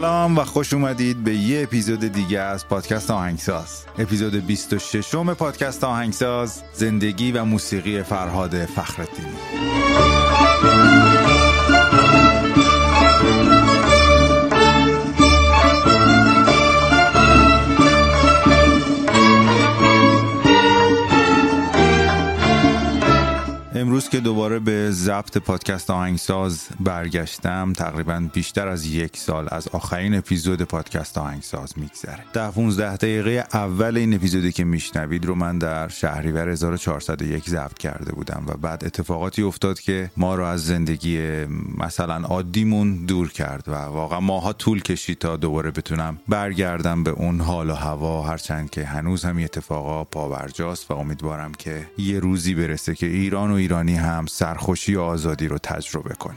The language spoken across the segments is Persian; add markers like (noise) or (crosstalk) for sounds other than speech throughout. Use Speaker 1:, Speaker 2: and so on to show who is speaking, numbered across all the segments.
Speaker 1: سلام و خوش اومدید به یه اپیزود دیگه از پادکست آهنگساز. اپیزود 26 م پادکست آهنگساز زندگی و موسیقی فرهاد فخرالدینی امروز که دوباره به ضبط پادکست آهنگساز برگشتم تقریبا بیشتر از یک سال از آخرین اپیزود پادکست آهنگساز میگذره. ده 15 دقیقه اول این اپیزودی که میشنوید رو من در شهریور 1401 ضبط کرده بودم و بعد اتفاقاتی افتاد که ما رو از زندگی مثلا عادیمون دور کرد و واقعا ماها طول کشید تا دوباره بتونم برگردم به اون حال و هوا. هرچند که هنوز هم اتفاقا پاورجاست و امیدوارم که یه روزی برسه که ایران و ایرانی هم سرخوشی و آزادی رو تجربه کنه.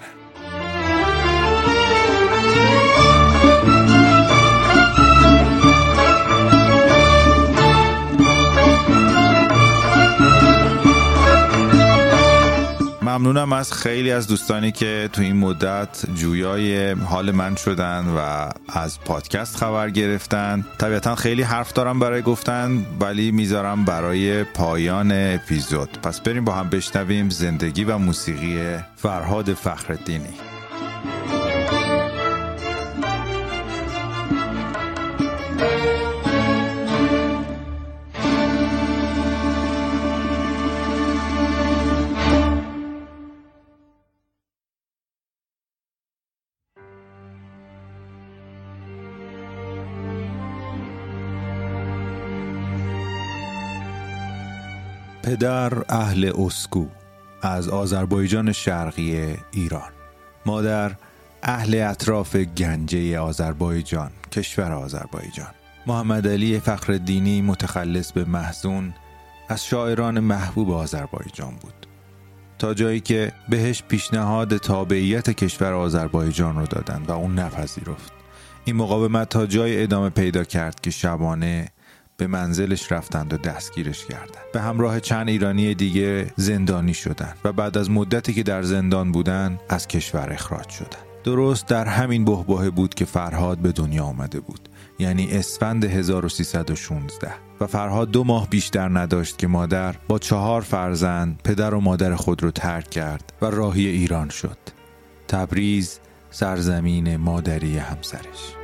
Speaker 1: ممنونم از خیلی از دوستانی که تو این مدت جویای حال من شدن و از پادکست خبر گرفتن. طبیعتا خیلی حرف دارم برای گفتن ولی می‌ذارم برای پایان اپیزود. پس بریم با هم بشنویم زندگی و موسیقی فرهاد فخردینی پدر اهل اسکو از آذربایجان شرقی ایران. مادر اهل اطراف گنجه آذربایجان کشور آذربایجان. محمد علی فخردینی متخلص به محزون از شاعران محبوب آذربایجان بود. تا جایی که بهش پیشنهاد تابعیت کشور آذربایجان رو دادن و اون نپذیرفت. این مقاومت تا جای ادامه پیدا کرد که شبانه به منزلش رفتند و دستگیرش کردند. به همراه چند ایرانی دیگه زندانی شدند و بعد از مدتی که در زندان بودند از کشور اخراج شدند. درست در همین بهبه بود که فرهاد به دنیا آمده بود یعنی اسفند 1316 و فرهاد دو ماه بیشتر نداشت که مادر با چهار فرزند پدر و مادر خود رو ترک کرد و راهی ایران شد. تبریز سرزمین مادری همسرش.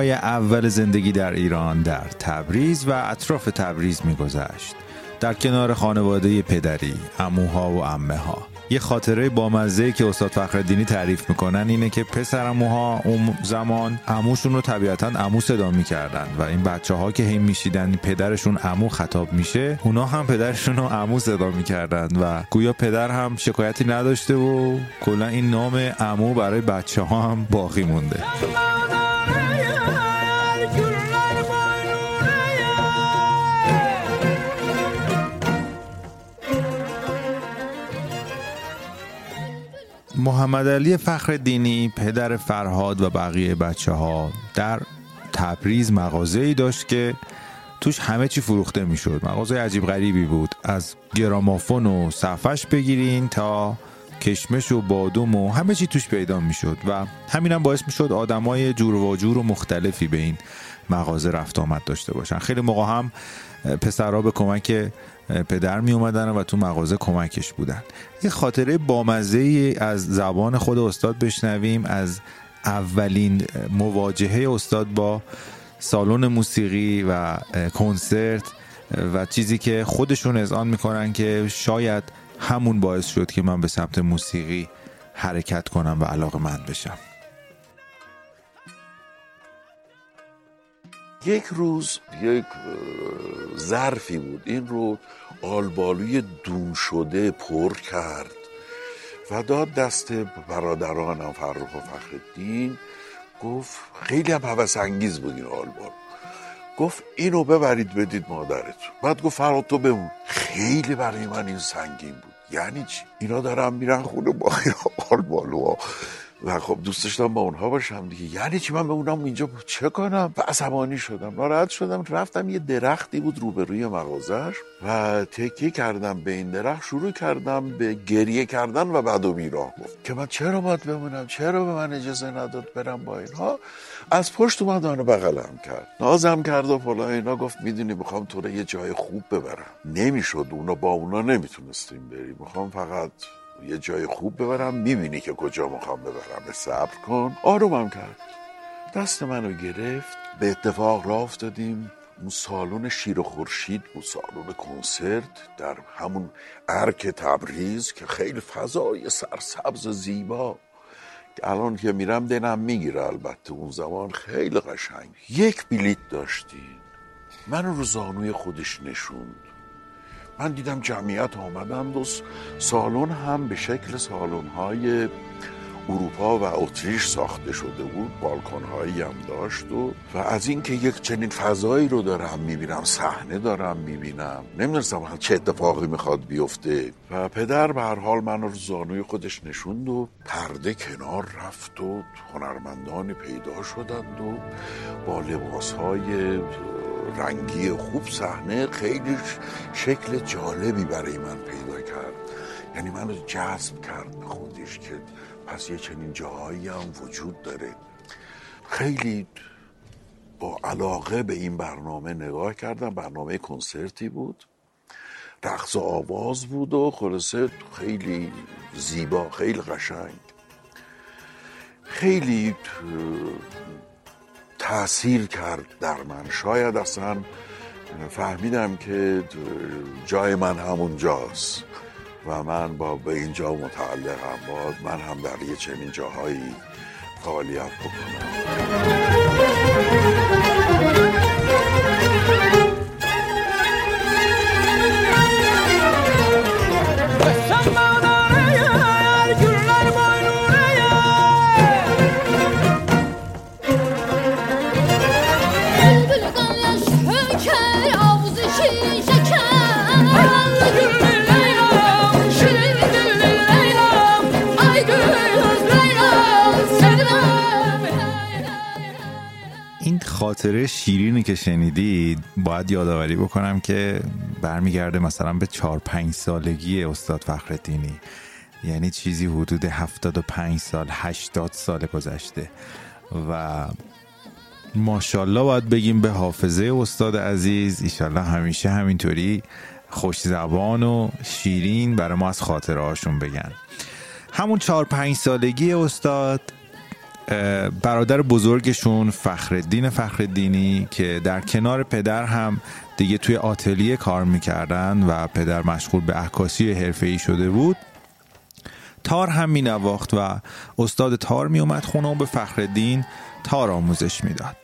Speaker 1: سالهای اول زندگی در ایران در تبریز و اطراف تبریز میگذشت. در کنار خانواده پدری، اموها و امه ها یه خاطره بامزه که استاد فخردینی تعریف می‌کنن اینه که پسر اموها اون زمان اموشون رو طبیعتا امو صدا می‌کردن و این بچه ها که هم میشیدن پدرشون امو خطاب میشه اونا هم پدرشون رو امو صدا می‌کردن و گویا پدر هم شکایتی نداشته و کلا این نام امو برای بچه ها هم باقی مونده. محمد علی فخر دینی پدر فرهاد و بقیه بچه ها در تبریز مغازه ای داشت که توش همه چی فروخته می‌شد. مغازه عجیب غریبی بود. از گرامافون و صفش بگیرین تا کشمش و بادوم و همه چی توش پیدا می‌شد و همین هم باعث می‌شد آدمای جور و جور و مختلفی به این مغازه رفت آمد داشته باشن. خیلی موقع هم پسرها به کمک پدر می اومدن و تو مغازه کمکش بودن. یه خاطره بامزه از زبان خود استاد بشنویم از اولین مواجهه استاد با سالن موسیقی و کنسرت و چیزی که خودشون اذعان می‌کنن که شاید همون باعث شد که من به سمت موسیقی حرکت کنم و علاقه من بشم.
Speaker 2: یک روز یک ظرفی بود. این رو آلبالوی دون شده پر کرد و داد دست برادرانم فرخ و فخردین گفت خیلی هم حوث انگیز بود این آلبالو گفت اینو ببرید بدید مادرتون. بعد گفت فراد تو بمون. خیلی برای من این سنگین بود. یعنی چی؟ اینا دارم میرن خونه با این آلبالو و خب دوست داشتم با اونها باشم دیگه. یعنی چی؟ من به اونم اینجا چه کنم؟ و عصبانی شدم. ناراحت شدم. رفتم یه درختی بود روبروی مغازش و تکیه کردم به این درخت. شروع کردم به گریه کردن و بعد و بیراه گفت که من چرا باید بمونم؟ چرا به من اجازه نداد برم با اینها؟ از پشت اومد آنو بغلم کرد. نازم کرد و فلا اینا گفت می‌دونی می‌خوام تو یه جای خوب ببرم. نمی‌شد. اونا با اونا نمی‌تونستیم بریم. می‌خوام فقط یه جای خوب ببرم می‌بینی که کجا می‌خوام ببرم. صبر کن. آرومم کرد. دست منو گرفت. به اتفاق راه افتادیم. اون سالن شیر و خورشید بود سالن کنسرت در همون ارک تبریز که خیلی فضای سرسبز و زیبا. الان که میرم دلم می‌گیره البته. اون زمان خیلی قشنگ. یک بلیت داشتین من رو زانوی خودش نشوند. من دیدم جمعیت آمدند و سالن هم به شکل سالن های اروپا و اتریش ساخته شده بود بالکن هایی هم داشت و و از اینکه یک چنین فضایی رو دارم می‌بینم صحنه دارم می‌بینم نمی‌دونستم چه اتفاقی می‌خواد بیفته. و پدر به هر حال من رو زانوی خودش نشوند و پرده کنار رفت و هنرمندانی پیدا شدند و با لباس های رنگی خوب صحنه خیلی شکل جالبی برای من پیدا کرد. یعنی منو جذب کرد خودش که پس یه چنین جاهایی هم وجود داره. خیلی با علاقه به این برنامه نگاه کردم. برنامه کنسرتی بود. رقص و آواز بود و خلاصه خیلی زیبا خیلی قشنگ. خیلی تاثیر کرد در من. شاید اصلا فهمیدم که جای من همون جاست و من با به اینجا متعلقم. با من هم در یه چنین جاهایی فعالیت بکنم.
Speaker 1: خاطره شیرینی که شنیدید باید یادآوری بکنم که برمیگرده مثلا به چهار پنج سالگی استاد فخردینی یعنی چیزی حدود 75 سال 80 سال گذشته. و ماشاءالله باید بگیم به حافظه استاد عزیز ایشالله همیشه همینطوری خوش زبان و شیرین برای ما از خاطره هاشون بگن. همون چهار پنج سالگی استاد برادر بزرگشون فخردین فخردینی که در کنار پدر هم دیگه توی آتلیه کار می‌کردن و پدر مشغول به عکاسی حرفه‌ای شده بود تار هم می نواخت و استاد تار می اومد خونه و به فخردین تار آموزش می‌داد.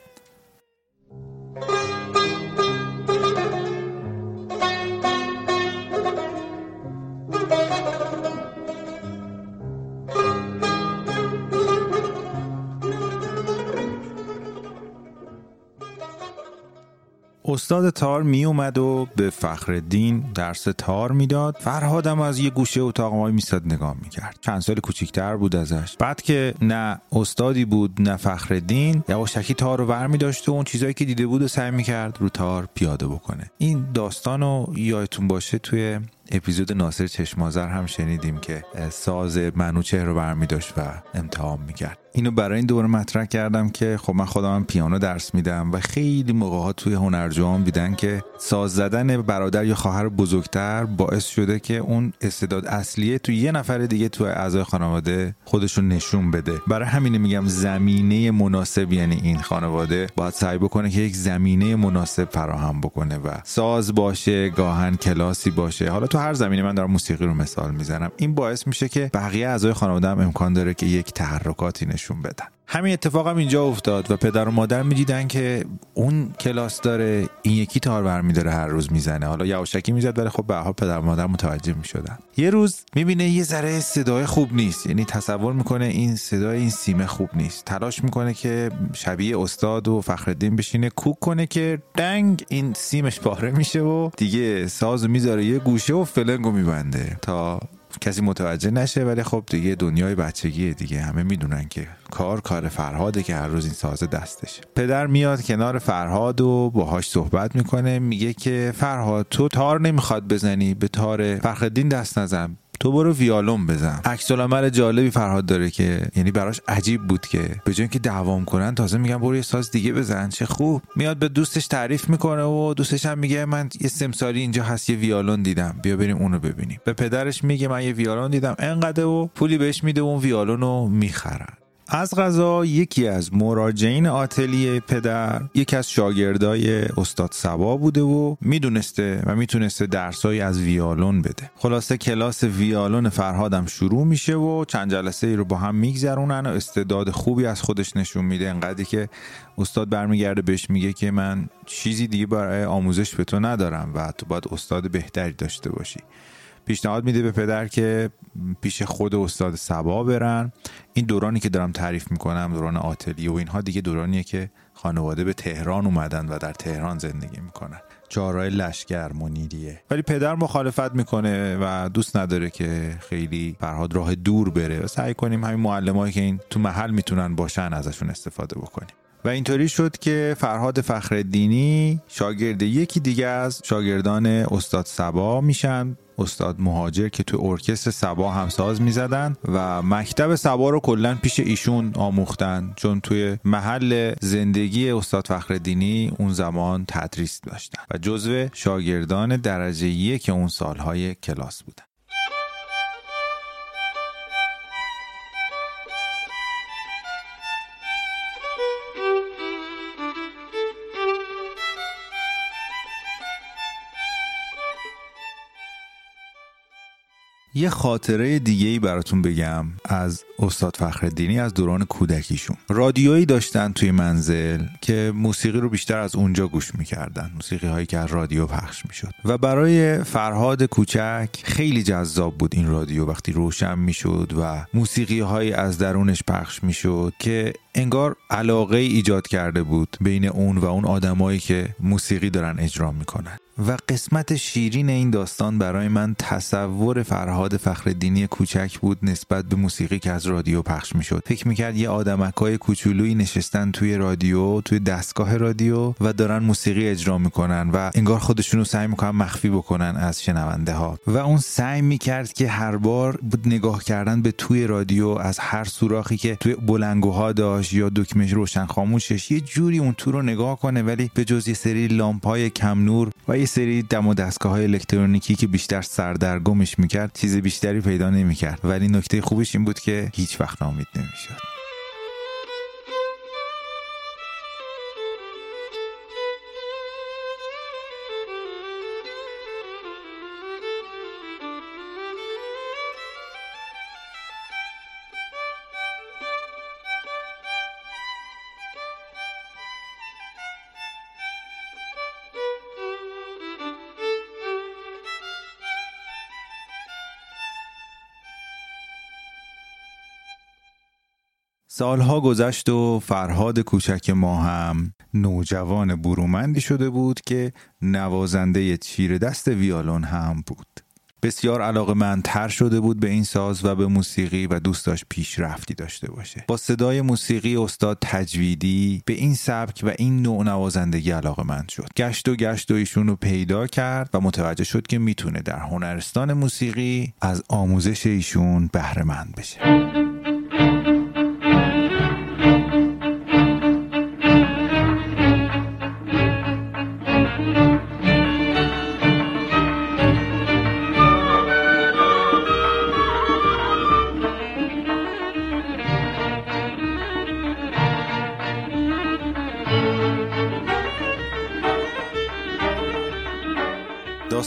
Speaker 1: استاد تار می اومد و به فخردین درس تار می‌داد. فرهادم از یه گوشه اتاق وای میستاد نگاه می‌کرد. چند سال کوچیکتر بود ازش. بعد که نه استادی بود نه فخردین یواشکی تار رو می داشت و اون چیزایی که دیده بود و سعی می‌کرد رو تار پیاده بکنه. این داستان رو یادتون باشه توی اپیزود ناصر چشمازر هم شنیدیم که ساز منوچه رو برمی داشت و امتحان می‌کرد. اینو برای این دوره مطرح کردم که خب من خودم پیانو درس میدم و خیلی موقع ها توی هنرجوان بیدن که ساز زدن برادر یا خواهر بزرگتر باعث شده که اون استعداد اصلیه تو یه نفر دیگه تو اعضای خانواده خودشون نشون بده. برای همین میگم زمینه مناسب یعنی این خانواده باید سعی بکنه که یک زمینه مناسب فراهم بکنه و ساز باشه گاهن کلاسی باشه. حالا تو هر زمینه من دارم موسیقی رو مثال می‌زنم. این باعث میشه که بقیه اعضای خانواده هم امکان داره که یک تحرکاتی نشون بدن. همین اتفاق هم اینجا افتاد و پدر و مادر می‌دیدن که اون کلاس داره این یکی تار میداره هر روز می‌زنه. حالا یواشکی می‌زد ولی خب به حال پدر و مادر متوجه می‌شدن. یه روز می‌بینه یه ذره صدای خوب نیست. یعنی تصور می‌کنه این صدای این سیمه خوب نیست. تلاش می‌کنه که شبیه استاد و فخردین بشینه کوک کنه که دنگ این سیمش پاره میشه و دیگه ساز می‌ذاره یه گوشه و فلنگو میبنده تا کسی متوجه نشه ولی خب دیگه دنیای بچگیه دیگه. همه می‌دونن که کار کار فرهاده که هر روز این ساز دستشه. پدر میاد کنار فرهاد و باهاش صحبت می‌کنه میگه که فرهاد تو تار نمی‌خواد بزنی به تار فرخدین دست نزن. تو برو ویالون بزن. عکس العمل جالبی فرهاد داره که یعنی براش عجیب بود که به جای که دعوام کنن تازه میگن برو یه ساز دیگه بزن. چه خوب. میاد به دوستش تعریف می‌کنه و دوستش هم میگه من یه سمساری اینجا هست یه ویالون دیدم. بیا بریم اونو ببینیم. به پدرش میگه من یه ویالون دیدم. انقدر و پولی بهش میده و اون ویالون رو می‌خرن. از غذا یکی از مراجعین آتلیه پدر یکی از شاگردای استاد سبا بوده و می‌دونسته و می‌تونسته درسایی از ویالون بده. خلاصه کلاس ویالون فرهادم شروع میشه و چند جلسه ای رو با هم میگذرونن و استعداد خوبی از خودش نشون میده. انقدری که استاد برمیگرده بهش میگه که من چیزی دیگه برای آموزش به تو ندارم و تو باید استاد بهتری داشته باشی. پیشنهاد میده به پدر که پیش خود استاد سبا برن. این دورانی که دارم تعریف می‌کنم دوران آتلیه و اینها دیگه دورانیه که خانواده به تهران اومدن و در تهران زندگی می‌کنن. چهارراه لشکر منیریه. ولی پدر مخالفت می‌کنه و دوست نداره که خیلی فرهاد راه دور بره. و سعی کنیم همین معلمایی که این تو محل می‌تونن باشن ازشون استفاده بکنیم. و اینطوری شد که فرهاد فخردینی شاگرد یکی دیگه از شاگردان استاد سبا میشن. استاد مهاجر که تو ارکستر سبا هم ساز می‌زدن و مکتب سبا رو کلا پیش ایشون آموختن چون توی محل زندگی استاد فخردینی اون زمان تدریس داشتن. و جزو شاگردان درجه یک اون سالهای کلاس بودن. یه خاطره دیگه ای براتون بگم از استاد فخردینی از دوران کودکیشون. رادیویی داشتن توی منزل که موسیقی رو بیشتر از اونجا گوش می‌کردن موسیقی هایی که از رادیو پخش می‌شد. و برای فرهاد کوچک خیلی جذاب بود این رادیو وقتی روشن می‌شد و موسیقی هایی از درونش پخش می‌شد که انگار علاقه ایجاد کرده بود بین اون و اون آدمایی که موسیقی دارن اجرا می‌کنن. و قسمت شیرین این داستان برای من تصور فرهاد فخردینی کوچک بود نسبت به موسیقی که از رادیو پخش می‌شد. فکر می‌کرد یه آدمکای کوچولویی نشستن توی رادیو توی دستگاه رادیو و دارن موسیقی اجرا می‌کنن و انگار خودشونو سعی می‌کنن مخفی بکنن از شنونده ها. و اون سعی می‌کرد که هر بار بود نگاه کردن به توی رادیو از هر سوراخی که توی بلنگوها داشت یا دکمه روشن خاموشش یه جوری اون تو رو نگاه کنه ولی به جز یه سری لامپ های کم نور و یه سری دم و دستگاه های الکترونیکی که بیشتر سردرگمش می‌کرد چیز بیشتری پیدا نمی‌کرد. ولی نکته خوبش این بود که هیچ وقت نامید نمی‌شد. سالها گذشت و فرهاد کوچک ما هم نوجوان برومندی شده بود که نوازنده چیر دست ویالون هم بود. بسیار علاقه من تر شده بود به این ساز و به موسیقی و دوست داشت پیشرفتی داشته باشه. با صدای موسیقی استاد تجویدی به این سبک و این نوع نوازندگی علاقه من شد. گشت و گشت و ایشون رو پیدا کرد و متوجه شد که می‌تونه در هنرستان موسیقی از آموزش ایشون بهره مند بشه.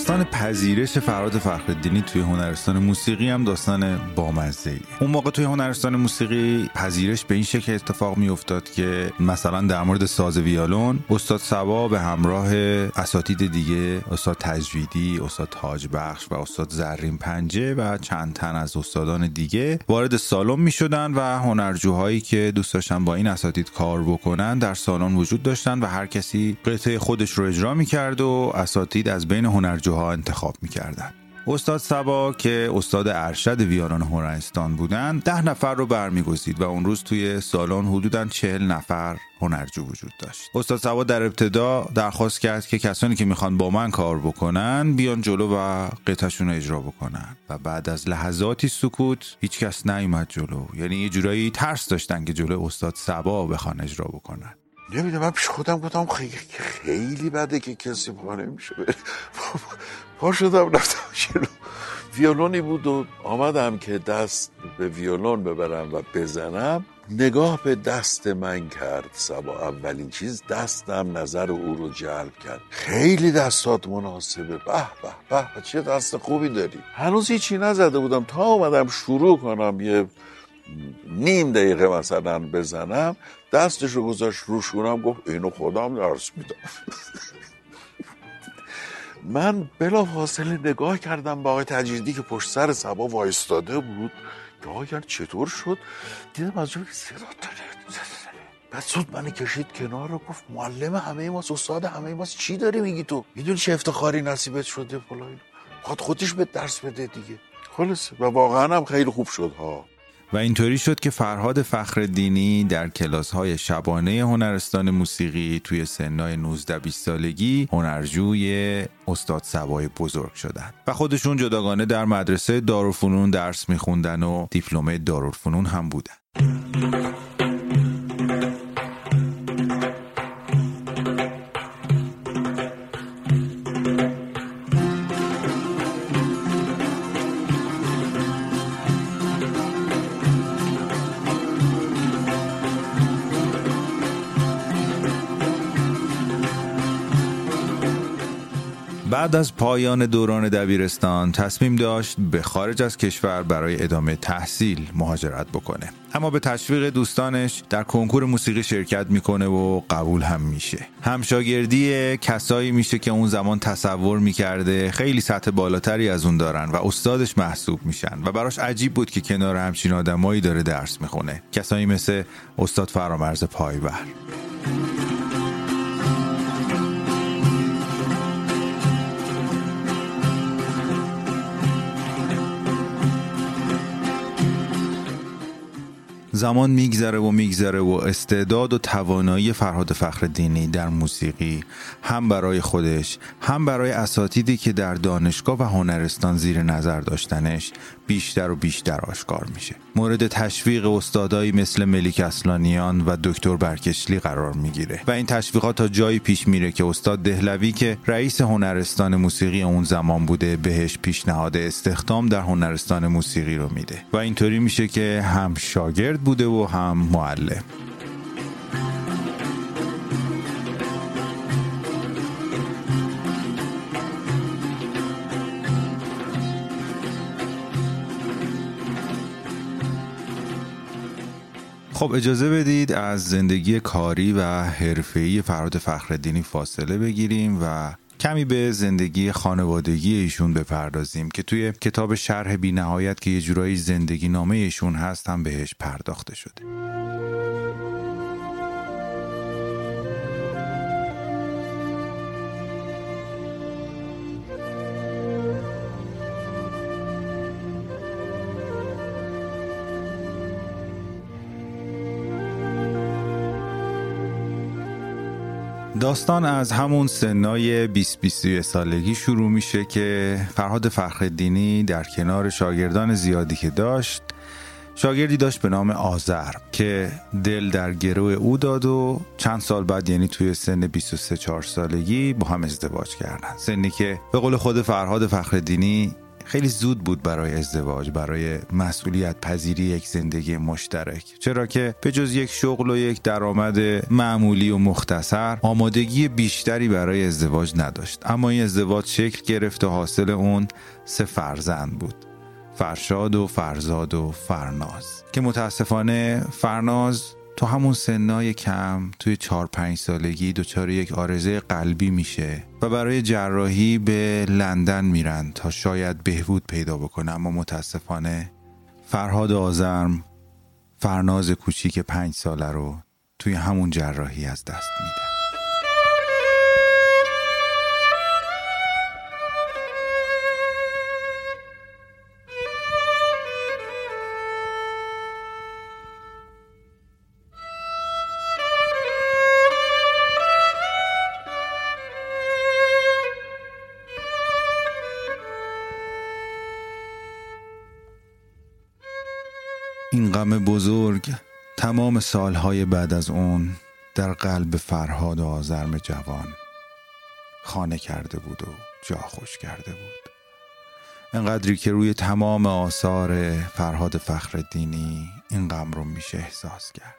Speaker 1: داستان پذیرش فراد فخرالدینی توی هنرستان موسیقی هم داستان بامزه ای اون موقع توی هنرستان موسیقی پذیرش به این شکل اتفاق می افتاد که مثلا در مورد ساز ویالون استاد سوا به همراه اساتید دیگه استاد تجویدی استاد تاج بخش و استاد زرین پنجه و چند تن از استادان دیگه وارد سالن می شدن و هنرجوهایی که دوست داشتن با این اساتید کار بکنن در سالن وجود داشتن و هر کسی قطعه خودش رو اجرا می کرد و اساتید از بین هنر هنرجوها انتخاب می‌کردند. استاد سبا که استاد ارشد ویاران هنرستان بودند ده نفر رو برمیگزید و اون روز توی سالن حدودا چهل نفر هنرجو وجود داشت. استاد سبا در ابتدا درخواست کرد که کسانی که می‌خوان با من کار بکنن بیان جلو و قطعشون اجرا بکنن. و بعد از لحظاتی سکوت هیچکس نیومد جلو. یعنی یه جورایی ترس داشتن که جلو استاد سبا بخوان اجرا بکنن.
Speaker 2: نمی‌دونم پیش خودم گفتم خیلی, خیلی بده که کسی پا نمیشه پا شدم رفتم جلو. ویولونی بود و آمدم که دست به ویولون ببرم و بزنم. نگاه به دست من کرد سبا. اولین چیز دستم نظر او رو جلب کرد. خیلی دستات مناسبه. به به به چه دست خوبی داری. هنوز هیچی نزده بودم. تا آمدم شروع کنم یه نیم دقیقه مثلا بزنم دستش رو گذاشت روشونم گفت اینو خودم درس میدم. (laughs) من بلا فاصله نگاه کردم با آقای تجریدی که پشت سر سبا وایستاده بود. که آقای چطور شد؟ دیدم از جایی صدا بعد زود من کشید کنار رو گفت معلم همه ماست استاد همه ماست چی داری میگی تو؟ می‌دونی چه افتخاری نصیبت شده فلان خود خودش به درس بده دیگه. خلاص و واقعا هم خیلی خوب شد ها.
Speaker 1: و اینطوری شد که فرهاد فخر دینی در کلاس های شبانه هنرستان موسیقی توی سنای 19 20 سالگی هنرجوی استاد سوای بزرگ شدن و خودشون جداگانه در مدرسه دارالفنون درس میخوندن و دیپلمه دارالفنون هم بودن. بعد از پایان دوران دبیرستان تصمیم داشت به خارج از کشور برای ادامه تحصیل مهاجرت بکنه. اما به تشویق دوستانش در کنکور موسیقی شرکت می‌کنه و قبول هم میشه. همشاگردی کسایی میشه که اون زمان تصور می‌کرده خیلی سطح بالاتری از اون دارن و استادش محسوب میشن و براش عجیب بود که کنار همچین آدمایی داره درس می‌خونه. کسایی مثل استاد فرامرز پایبر زمان میگذره و میگذره و استعداد و توانایی فرهاد فخر دینی در موسیقی هم برای خودش هم برای اساتیدی که در دانشگاه و هنرستان زیر نظر داشتنش بیشتر و بیشتر آشکار میشه. مورد تشویق استادایی مثل ملیک اصلانیان و دکتر برکشلی قرار می‌گیره. و این تشویقات تا جایی پیش میره که استاد دهلوی که رئیس هنرستان موسیقی اون زمان بوده بهش پیشنهاد استخدام در هنرستان موسیقی رو میده. و اینطوری میشه که هم شاگرد بوده و هم معلم. خب اجازه بدید از زندگی کاری و حرفه‌ای فراد فخردینی فاصله بگیریم و کمی به زندگی خانوادگی ایشون بپردازیم که توی کتاب شرح بی نهایت که یه جورایی زندگی نامه ایشون هست هم بهش پرداخته شده. داستان از همون سنای 20 21 سالگی شروع میشه که فرهاد فخردینی در کنار شاگردان زیادی که داشت شاگردی داشت به نام آذر که دل در گروه او داد و چند سال بعد یعنی توی سن 23 4 سالگی با هم ازدواج کردن. سنی که به قول خود فرهاد فخردینی خیلی زود بود برای ازدواج برای مسئولیت پذیری یک زندگی مشترک. چرا که به جز یک شغل و یک درآمد معمولی و مختصر آمادگی بیشتری برای ازدواج نداشت. اما این ازدواج شکل گرفت و حاصل اون سه فرزند بود. فرشاد و فرزاد و فرناز. که متاسفانه فرناز تو همون سنای کم توی چهار پنج سالگی دچار یک آرزه قلبی میشه و برای جراحی به لندن میرن تا شاید بهبود پیدا بکنه. اما متاسفانه فرهاد آزرم فرناز کوچیک پنج ساله رو توی همون جراحی از دست میده. غم بزرگ تمام سالهای بعد از اون در قلب فرهاد آزرم جوان خانه کرده بود و جا خوش کرده بود. انقدری که روی تمام آثار فرهاد فخر دینی این غم رو میشه احساس کرد.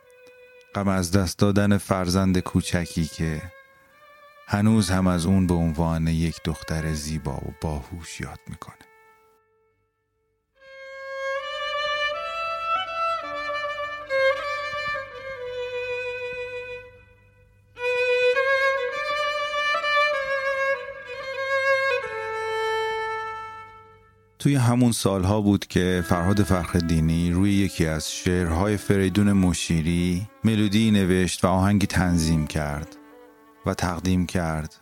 Speaker 1: غم از دست دادن فرزند کوچکی که هنوز هم از اون به عنوان یک دختر زیبا و باهوش یاد می‌کنه. توی همون سالها بود که فرهاد فخردینی روی یکی از شعرهای فریدون مشیری ملودی نوشت و آهنگی تنظیم کرد و تقدیم کرد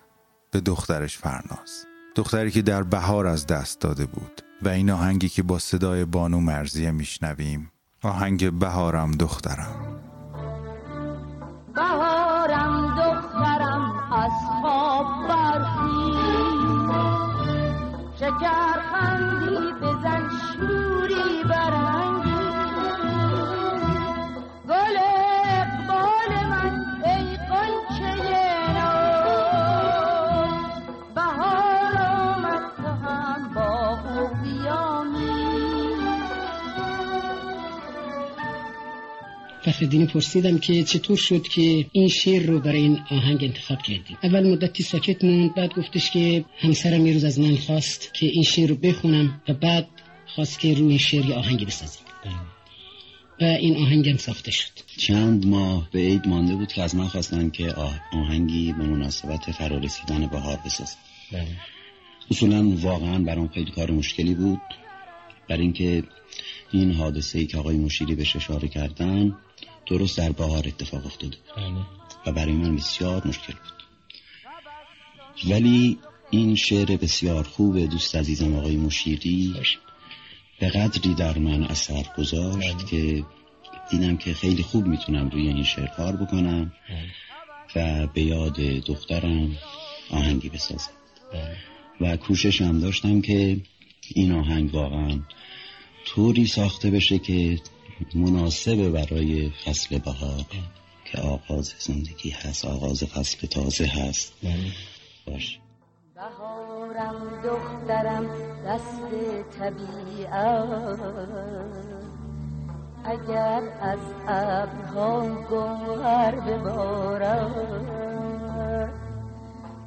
Speaker 1: به دخترش فرناز. دختری که در بهار از دست داده بود و این آهنگی که با صدای بانو مرزیه میشنویم آهنگ بهارم دخترم.
Speaker 3: فخردینی پرسیدم که چطور شد که این شعر رو برای این آهنگ انتخاب کردیم اول مدتی ساکت موند بعد گفتش که همسرم یه روز از من خواست که این شعر رو بخونم و بعد خواست که روی شعر یه آهنگی بسازیم. و این آهنگم ساخته شد.
Speaker 4: چند ماه به عید مانده بود که از من خواستن که آه- آهنگی به مناسبت فرارسیدن بهار بسازم. اصولا واقعا برام خیلی کار مشکلی بود. برای اینکه این حادثه ای که آقای مشیری بهش اشاره کردن درست در بهار اتفاق افتاده. بود و برای من بسیار مشکل بود. ولی این شعر بسیار خوب دوست عزیزم آقای مشیری به قدری در من اثر گذاشت که دیدم که خیلی خوب می‌تونم روی این شعر کار بکنم و به یاد دخترم آهنگی بسازم. و کوشش هم داشتم که این آهنگ واقعا طوری ساخته بشه که مناسب برای فصل بهار که آغاز زندگی هست آغاز فصل تازه هست. باشه
Speaker 5: بهارم دخترم دست طبیعت. اگر از ابرها گوهر ببارد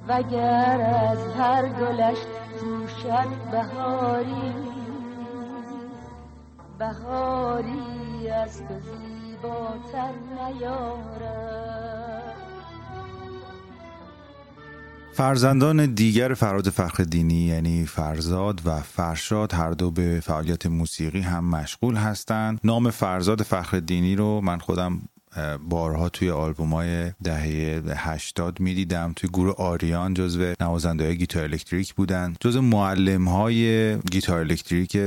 Speaker 5: وگر از هر گلش جوشد بهاری. بهاری از تو زیباتر نیارد
Speaker 1: فرزندان دیگر فراد فخردینی یعنی فرزاد و فرشاد هر دو به فعالیت موسیقی هم مشغول هستند. نام فرزاد فخردینی رو من خودم بارها توی آلبوم های دهه 80 می‌دیدم. توی گروه آریان جزو نوازنده های گیتار الکتریک بودن. جزو معلم های گیتار الکتریک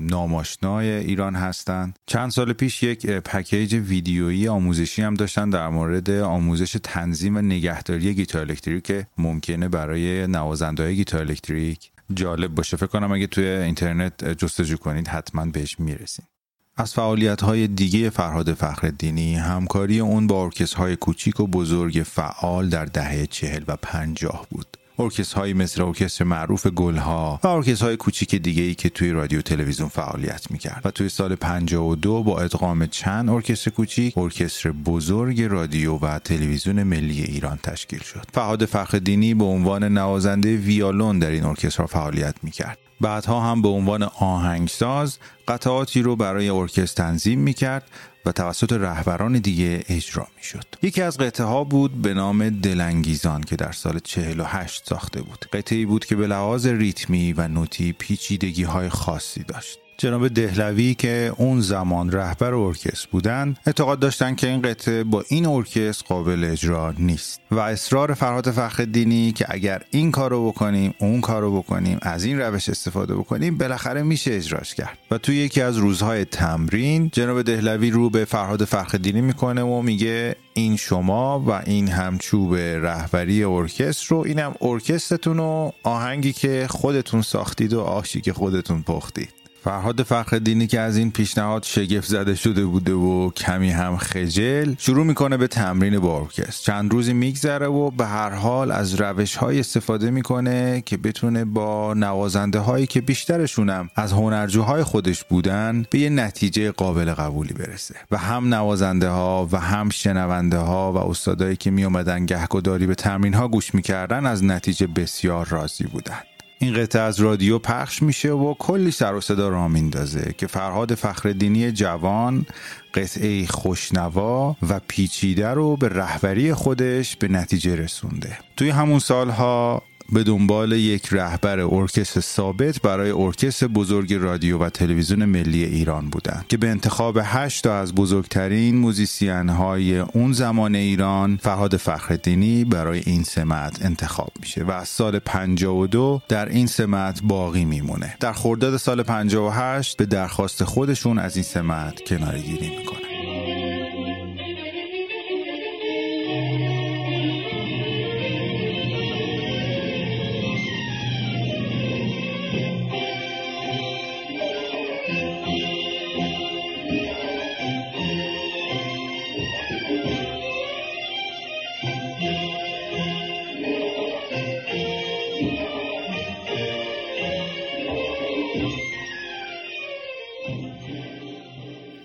Speaker 1: نام‌آشنای ایران هستند چند سال پیش یک پکیج ویدیویی آموزشی هم داشتن در مورد آموزش تنظیم و نگهداری گیتار الکتریک که ممکنه برای نوازنده های گیتار الکتریک جالب باشه. فکر کنم اگه توی اینترنت جستجو کنید حتما بهش می‌رسید از فعالیت های دیگه فرهاد فخرالدینی همکاری اون با ارکسترهای کوچیک و بزرگ فعال در دهه چهل و پنجاه بود. ارکسترهای مثل ارکستر معروف گلها و ارکسترهای کوچیک دیگه ای که توی رادیو تلویزیون فعالیت می‌کرد. و توی سال 52 با ادغام چند ارکستر کوچیک ارکستر بزرگ رادیو و تلویزیون ملی ایران تشکیل شد. فرهاد فخرالدینی به عنوان نوازنده ویولن در این ارکستر فعالیت می‌کرد. بعدها هم به عنوان آهنگساز قطعاتی رو برای ارکستر تنظیم می‌کرد و توسط رهبران دیگه اجرا می شد. یکی از قطعه ها بود به نام دلانگیزان که در سال 48 ساخته بود. قطعی بود که به لحاظ ریتمی و نوتی پیچیدگی های خاصی داشت. جناب دهلوی که اون زمان رهبر ارکستر بودند اعتقاد داشتن که این قطعه با این ارکستر قابل اجرا نیست. و اصرار فرهاد فخردینی که اگر این کارو بکنیم اون کارو بکنیم از این روش استفاده بکنیم بالاخره میشه اجراش کرد. و توی یکی از روزهای تمرین جناب دهلوی رو به فرهاد فخردینی می‌کنه و میگه این شما و این هم چوب رهبری ارکستر رو اینم ارکسترتون و آهنگی که خودتون ساختید و آشی که خودتون پختید. فرهاد فخردینی که از این پیشنهاد شگفت زده شده بوده و کمی هم خجل شروع می‌کنه به تمرین با ارکستر. چند روزی میگذره و به هر حال از روش های استفاده می‌کنه که بتونه با نوازنده هایی که بیشترشونم از هنرجوهای خودش بودن به یه نتیجه قابل قبولی برسه. و هم نوازنده ها و هم شنونده ها و استادایی که میومدن گهگداری به تمرین ها گوش می‌کردن از نتیجه بسیار راضی بودن. این قطعه از رادیو پخش میشه و کلی سر و صدا راه میندازه که فرهاد فخرالدینی جوان قطعه خوش‌نوا و پیچیده رو به رهبری خودش به نتیجه رسونده. توی همون سالها به دنبال یک رهبر ارکستر ثابت برای ارکستر بزرگ رادیو و تلویزیون ملی ایران بودند که به انتخاب هشت تا از بزرگترین موزیسین های اون زمان ایران فرهاد فخرالدینی برای این سمت انتخاب میشه و از سال 52 در این سمت باقی میمونه. در خرداد سال 58 به درخواست خودشون از این سمت کناره گیری می‌کنه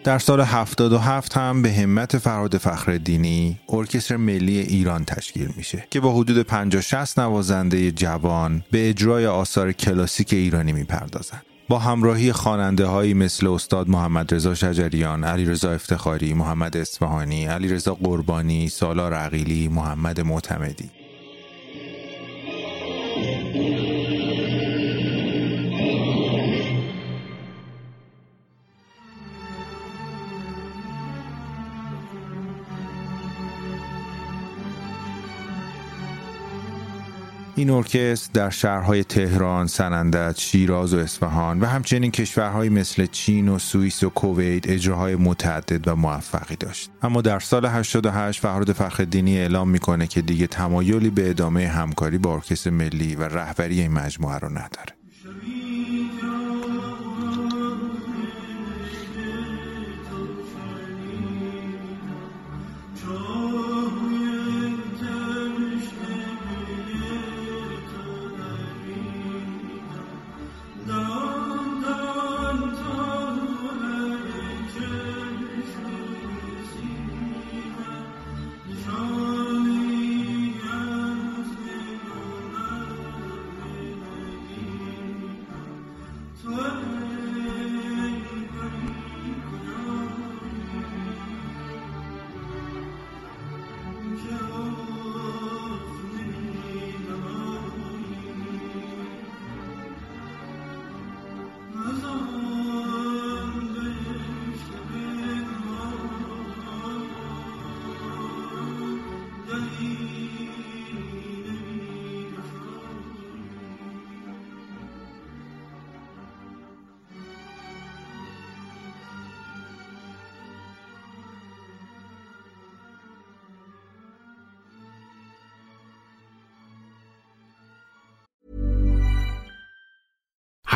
Speaker 1: در سال 77 هم به همت فرهاد فخردینی ارکستر ملی ایران تشکیل میشه که با حدود 50 60 نوازنده جوان به اجرای آثار کلاسیک ایرانی می‌پردازند. با همراهی خواننده هایی مثل استاد محمد رضا شجریان، علی رضا افتخاری، محمد اصفهانی، علی رضا قربانی، سالار عقیلی، محمد معتمدی. این ارکستر در شهرهای تهران، سنندج، شیراز و اصفهان و همچنین کشورهای مثل چین و سوئیس و کویت اجراهای متعدد و موفقی داشت. اما در سال 88 فرهاد فخردینی اعلام می‌کنه که دیگه تمایلی به ادامه همکاری با ارکستر ملی و رهبری این مجموعه رو نداره.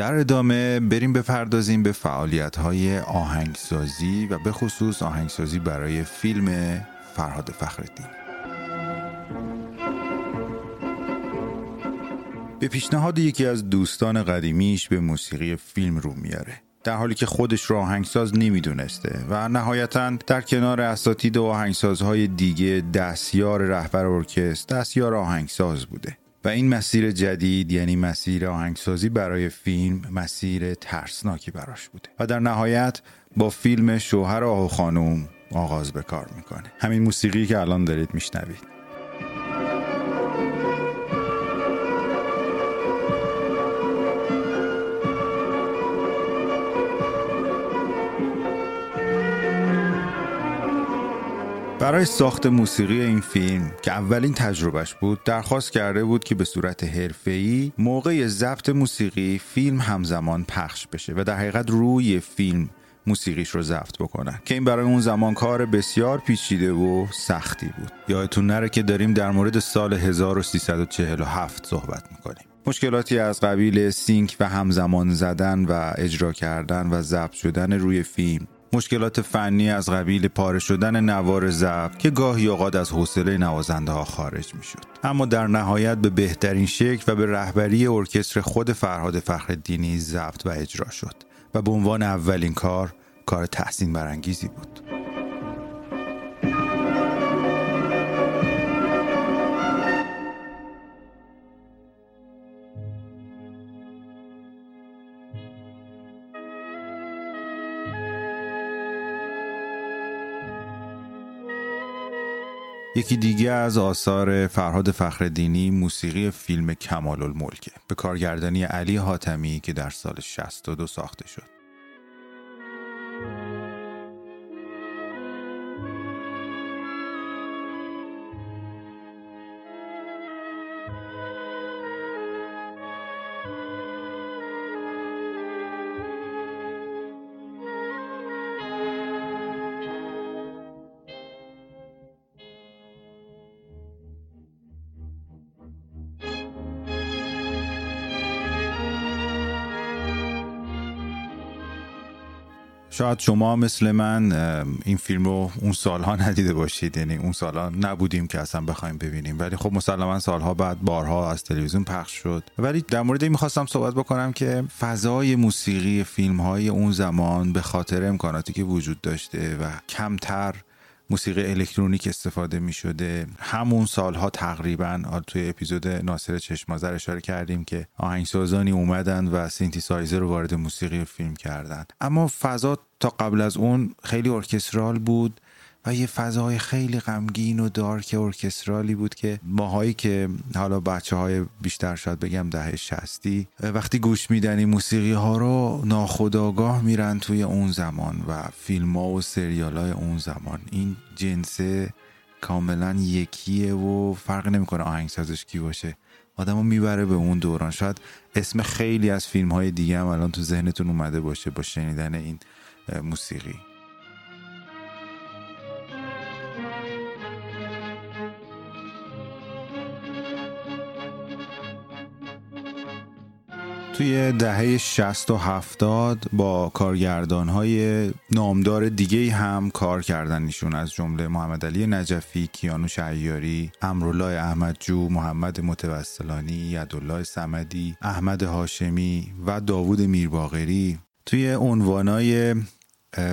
Speaker 1: در ادامه بریم بپردازیم به فعالیت های آهنگسازی و به خصوص آهنگسازی برای فیلم فرهاد فخرالدین. به پیشنهاد یکی از دوستان قدیمیش به موسیقی فیلم رو میاره. در حالی که خودش رو آهنگساز نمی‌دونسته و نهایتا در کنار اساتید و آهنگسازهای دیگه دستیار رهبر ارکستر دستیار آهنگساز بوده. و این مسیر جدید یعنی مسیر آهنگسازی برای فیلم مسیر ترسناکی براش بوده. و در نهایت با فیلم شوهر آهو خانوم آغاز به کار می‌کنه. همین موسیقی که الان دارید میشنوید. برای ساخت موسیقی این فیلم که اولین تجربهش بود درخواست کرده بود که به صورت حرفه‌ای موقع ضبط موسیقی فیلم همزمان پخش بشه و در حقیقت روی فیلم موسیقیش رو ضبط بکنن که این برای اون زمان کار بسیار پیچیده و سختی بود. یادتون نره که داریم در مورد سال 1347 صحبت می‌کنیم. مشکلاتی از قبیل سینک و همزمان زدن و اجرا کردن و ضبط شدن روی فیلم مشکلات فنی از قبیل پاره شدن نوار ضبط که گاهی اوقات از حوصله نوازنده ها خارج می شد. اما در نهایت به بهترین شکل و به رهبری ارکستر خود فرهاد فخرالدینی ضبط و اجرا شد و به عنوان اولین کار کار تحسین برانگیزی بود. یکی دیگه از آثار فرهاد فخردینی موسیقی فیلم کمال الملکه به کارگردانی علی حاتمی که در سال 62 ساخته شد. شاید شما مثل من این فیلم رو اون سالها ندیده باشید. یعنی اون سالها نبودیم که اصلا بخوایم ببینیم. ولی خب مسلما سالها بعد بارها از تلویزیون پخش شد. ولی در مورد این می‌خواستم صحبت بکنم که فضای موسیقی فیلم های اون زمان به خاطر امکاناتی که وجود داشته و کمتر موسیقی الکترونیک استفاده می شده همون سالها تقریبا توی اپیزود ناصر چشمازر اشاره کردیم که آهنگسازانی اومدن و سینتی سایزر رو وارد موسیقی فیلم کردن. اما فضا تا قبل از اون خیلی ارکسترال بود و یه فضای خیلی غمگین و دارک ارکسترالی بود که ماهایی که حالا بچه های بیشتر شاید بگم دهه شستی وقتی گوش میدن موسیقی ها رو ناخداگاه میرن توی اون زمان و فیلم ها و سریال های اون زمان. این جنسه کاملا یکیه و فرق نمی‌کنه آهنگسازش کی باشه. آدم رو می‌بره به اون دوران. شاید اسم خیلی از فیلم های دیگه هم الان تو ذهنتون اومده باشه با شنیدن این موسیقی. توی دهه 60 و 70 با کارگردان های نامدار دیگه هم کار کردن ایشون از جمله محمد علی نجفی، کیانوش عیاری، امرالله احمدجو، محمد متوسلانی، یدالله سمدی، احمد هاشمی و داوود میرباغری. توی عنوانای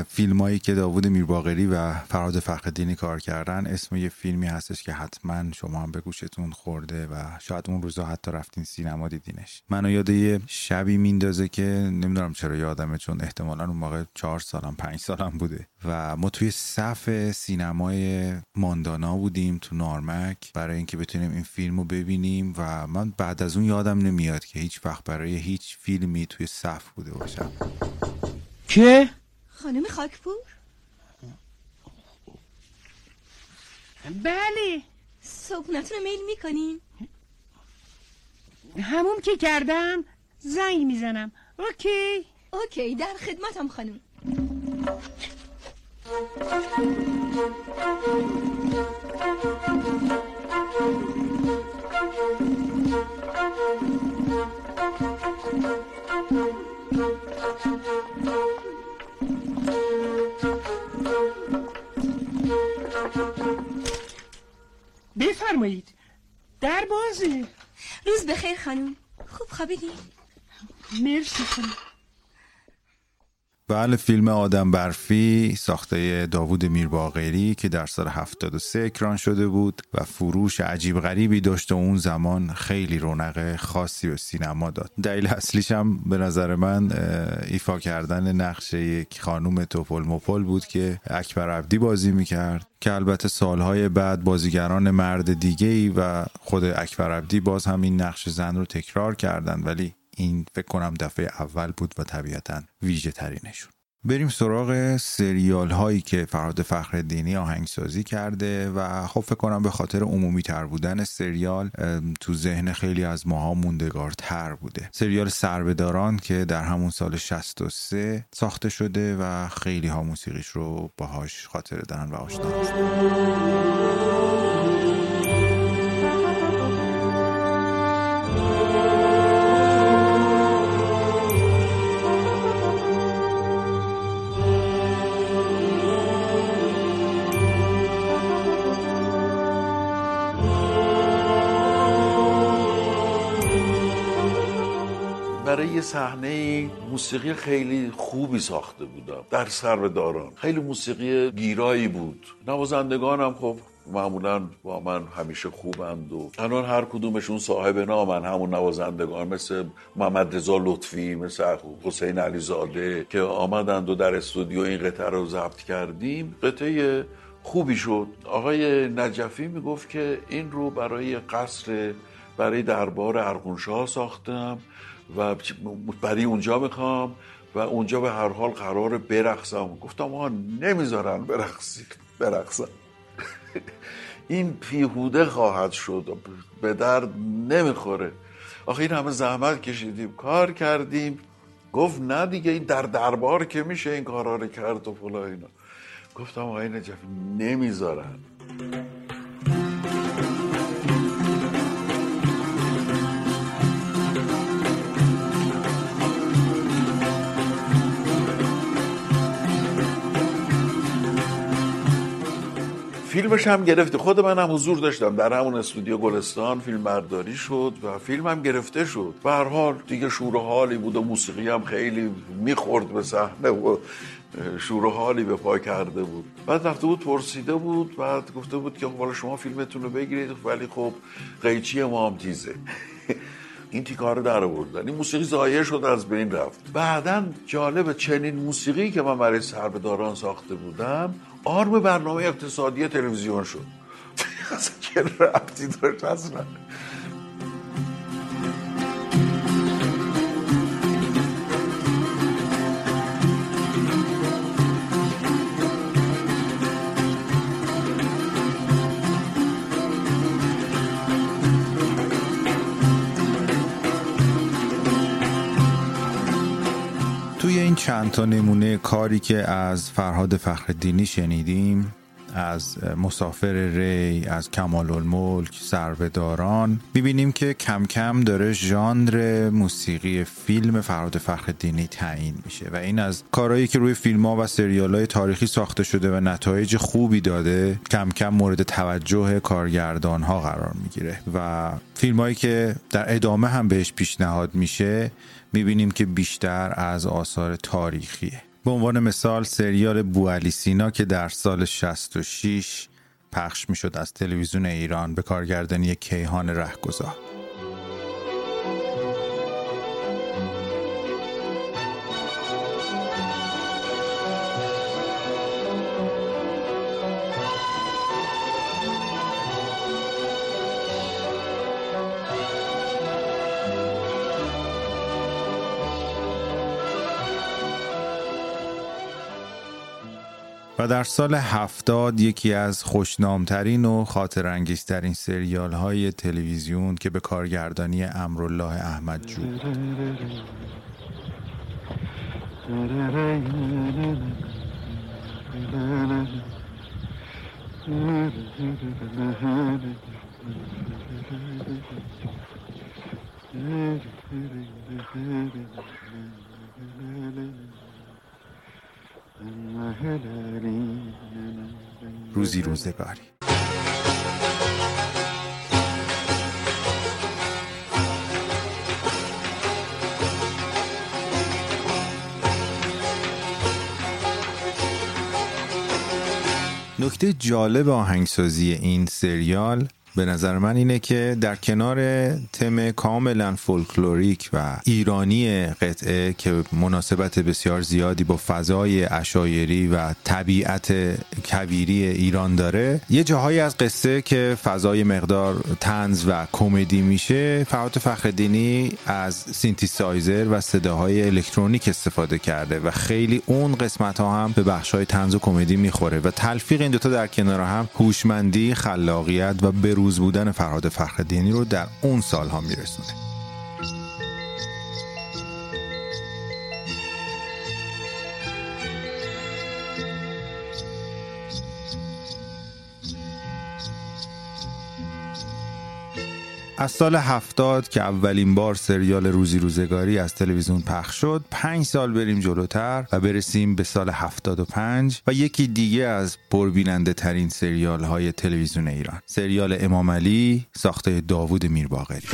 Speaker 1: فیلم هایی که داوود میرباغری و فراد فخردینی کار کردن اسم یه فیلمی هستش که حتما شما هم به گوشتون خورده و شاید اون روزا حتی رفتین سینما دیدینش. منو یاد یه شبی میندازه که نمی‌دونم چرا یادمه چون احتمالا اون موقع چهار سالم پنج سالم بوده. و ما توی صف سینمای ماندانا بودیم تو نارمک برای اینکه بتونیم این فیلم رو ببینیم و من بعد از اون یادم نمیاد که هیچ وقت برای هیچ فیلمی توی صف بوده باشم.
Speaker 6: که؟
Speaker 7: خانم خاکپور؟
Speaker 6: بله.
Speaker 7: صبحونتون رو میل می‌کنین؟
Speaker 6: همون که کردم زنگ می‌زنم. اوکی.
Speaker 7: اوکی در خدمتم خانم.
Speaker 6: بفرمایید. در بازه.
Speaker 7: روز بخیر خانم. خوب خوابیدین
Speaker 6: مرسی خانم.
Speaker 1: بله فیلم آدم برفی ساخته داوود میرباغری که در سال 73 اکران شده بود و فروش عجیب غریبی داشت و اون زمان خیلی رونق خاصی به سینما داد. دلیل اصلیش هم به نظر من ایفا کردن نقش یک خانوم توپل مپل بود که اکبر عبدی بازی می‌کرد که البته سالهای بعد بازیگران مرد دیگه ای و خود اکبر عبدی باز هم این نقش زن رو تکرار کردند ولی این فکر کنم دفعه اول بود و طبیعتا ویژه ترینشون. بریم سراغ سریال هایی که فراد فخردینی آهنگسازی کرده و خب فکر کنم به خاطر عمومی تر بودن سریال تو ذهن خیلی از ماها موندگار تر بوده. سریال سربداران که در همون سال 63 ساخته شده و خیلی ها موسیقیش رو باهاش خاطره دارن و آشنا هستن.
Speaker 2: یه صحنه موسیقی خیلی خوبی ساخته بودم در سر داران. خیلی موسیقی گیرایی بود. نوازندگانم خب معمولا با من همیشه خوبند و الان هر کدومشون صاحب نامن. همون نوازندگان مثل محمد رضا لطفی مثل حسین علیزاده که آمدند و در استودیو این قطعه رو ضبط کردیم. قطعه خوبی شد. آقای نجفی می‌گفت که این رو برای قصر برای دربار ارغونشاه ساختم. و برای اونجا می‌خوام و اونجا به هر حال قرار برقصم. گفتم آها نمی‌ذارن برقصید برقصم (laughs) این پیهوده خواهد شد. به درد نمی‌خوره. آخه این همه زحمت کشیدیم. کار کردیم. گفت نه دیگه این در دربار که میشه این کارا رو کرد و فلا اینا. گفتم آقای نجفی نمی‌ذارن. فیلمش هم گرفته. خود من هم حضور داشتم. در همون استودیو گلستان فیلم برداری شد و فیلم هم گرفته شد. به هر حال دیگه شور و حالی بود و موسیقی هم خیلی می‌خورد به صحنه و شور حالی به پا کرده بود. بعد رفته بود پرسیده بود بعد گفته بود که حالا شما فیلمتون رو بگیرید. ولی خب قیچی ما هم تیزه. این تیکار رو در آوردن این موسیقی ضایع شد از بین رفت. بعدا جالب چنین موسیقی که من برای سربداران ساخته بودم آرم برنامه اقتصادی تلویزیون شد. (laughs) اصلا چه ربطی داشت؟ اصلا.
Speaker 1: این چند تا نمونه کاری که از فرهاد فخردینی شنیدیم از مسافر ری از کمال الملک سربداران می‌بینیم که کم کم داره ژانر موسیقی فیلم فرهاد فخرالدینی تعیین میشه و این از کارهایی که روی فیلم ها و سریال های تاریخی ساخته شده و نتایج خوبی داده کم کم مورد توجه کارگردان ها قرار می‌گیره و فیلم هایی که در ادامه هم بهش پیشنهاد میشه می‌بینیم که بیشتر از آثار تاریخیه. به عنوان مثال سریال بوالی سینا که در سال 66 پخش می‌شد از تلویزیون ایران به کارگردانی کیهان رهگذار. در سال هفتاد یکی از خوشنامترین و خاطر انگیزترین سریال های تلویزیون که به کارگردانی امرالله احمدجو روزی روزگاری. نکته جالب آهنگسازی این سریال به نظر من اینه که در کنار تم کاملا فولکلوریک و ایرانی قطعه که مناسبت بسیار زیادی با فضای اشایری و طبیعت کویری ایران داره یه جاهایی از قصه که فضای مقدار طنز و کمدی میشه فرهاد فخرالدینی از سینتیسایزر و صداهای الکترونیک استفاده کرده و خیلی اون قسمت ها هم به بخش های طنز و کمدی می‌خوره و تلفیق این دوتا در کنار هم هوشمندی خلاقیت و بروز بودن فرهاد فخرالدینی رو در اون سالها میرسونه. از سال هفتاد که اولین بار سریال روزی روزگاری از تلویزیون پخش شد پنج سال بریم جلوتر و برسیم به سال هفتاد و پنج و یکی دیگه از پربیننده ترین سریال های تلویزیون ایران. سریال امام علی ساخته داوود میرباقری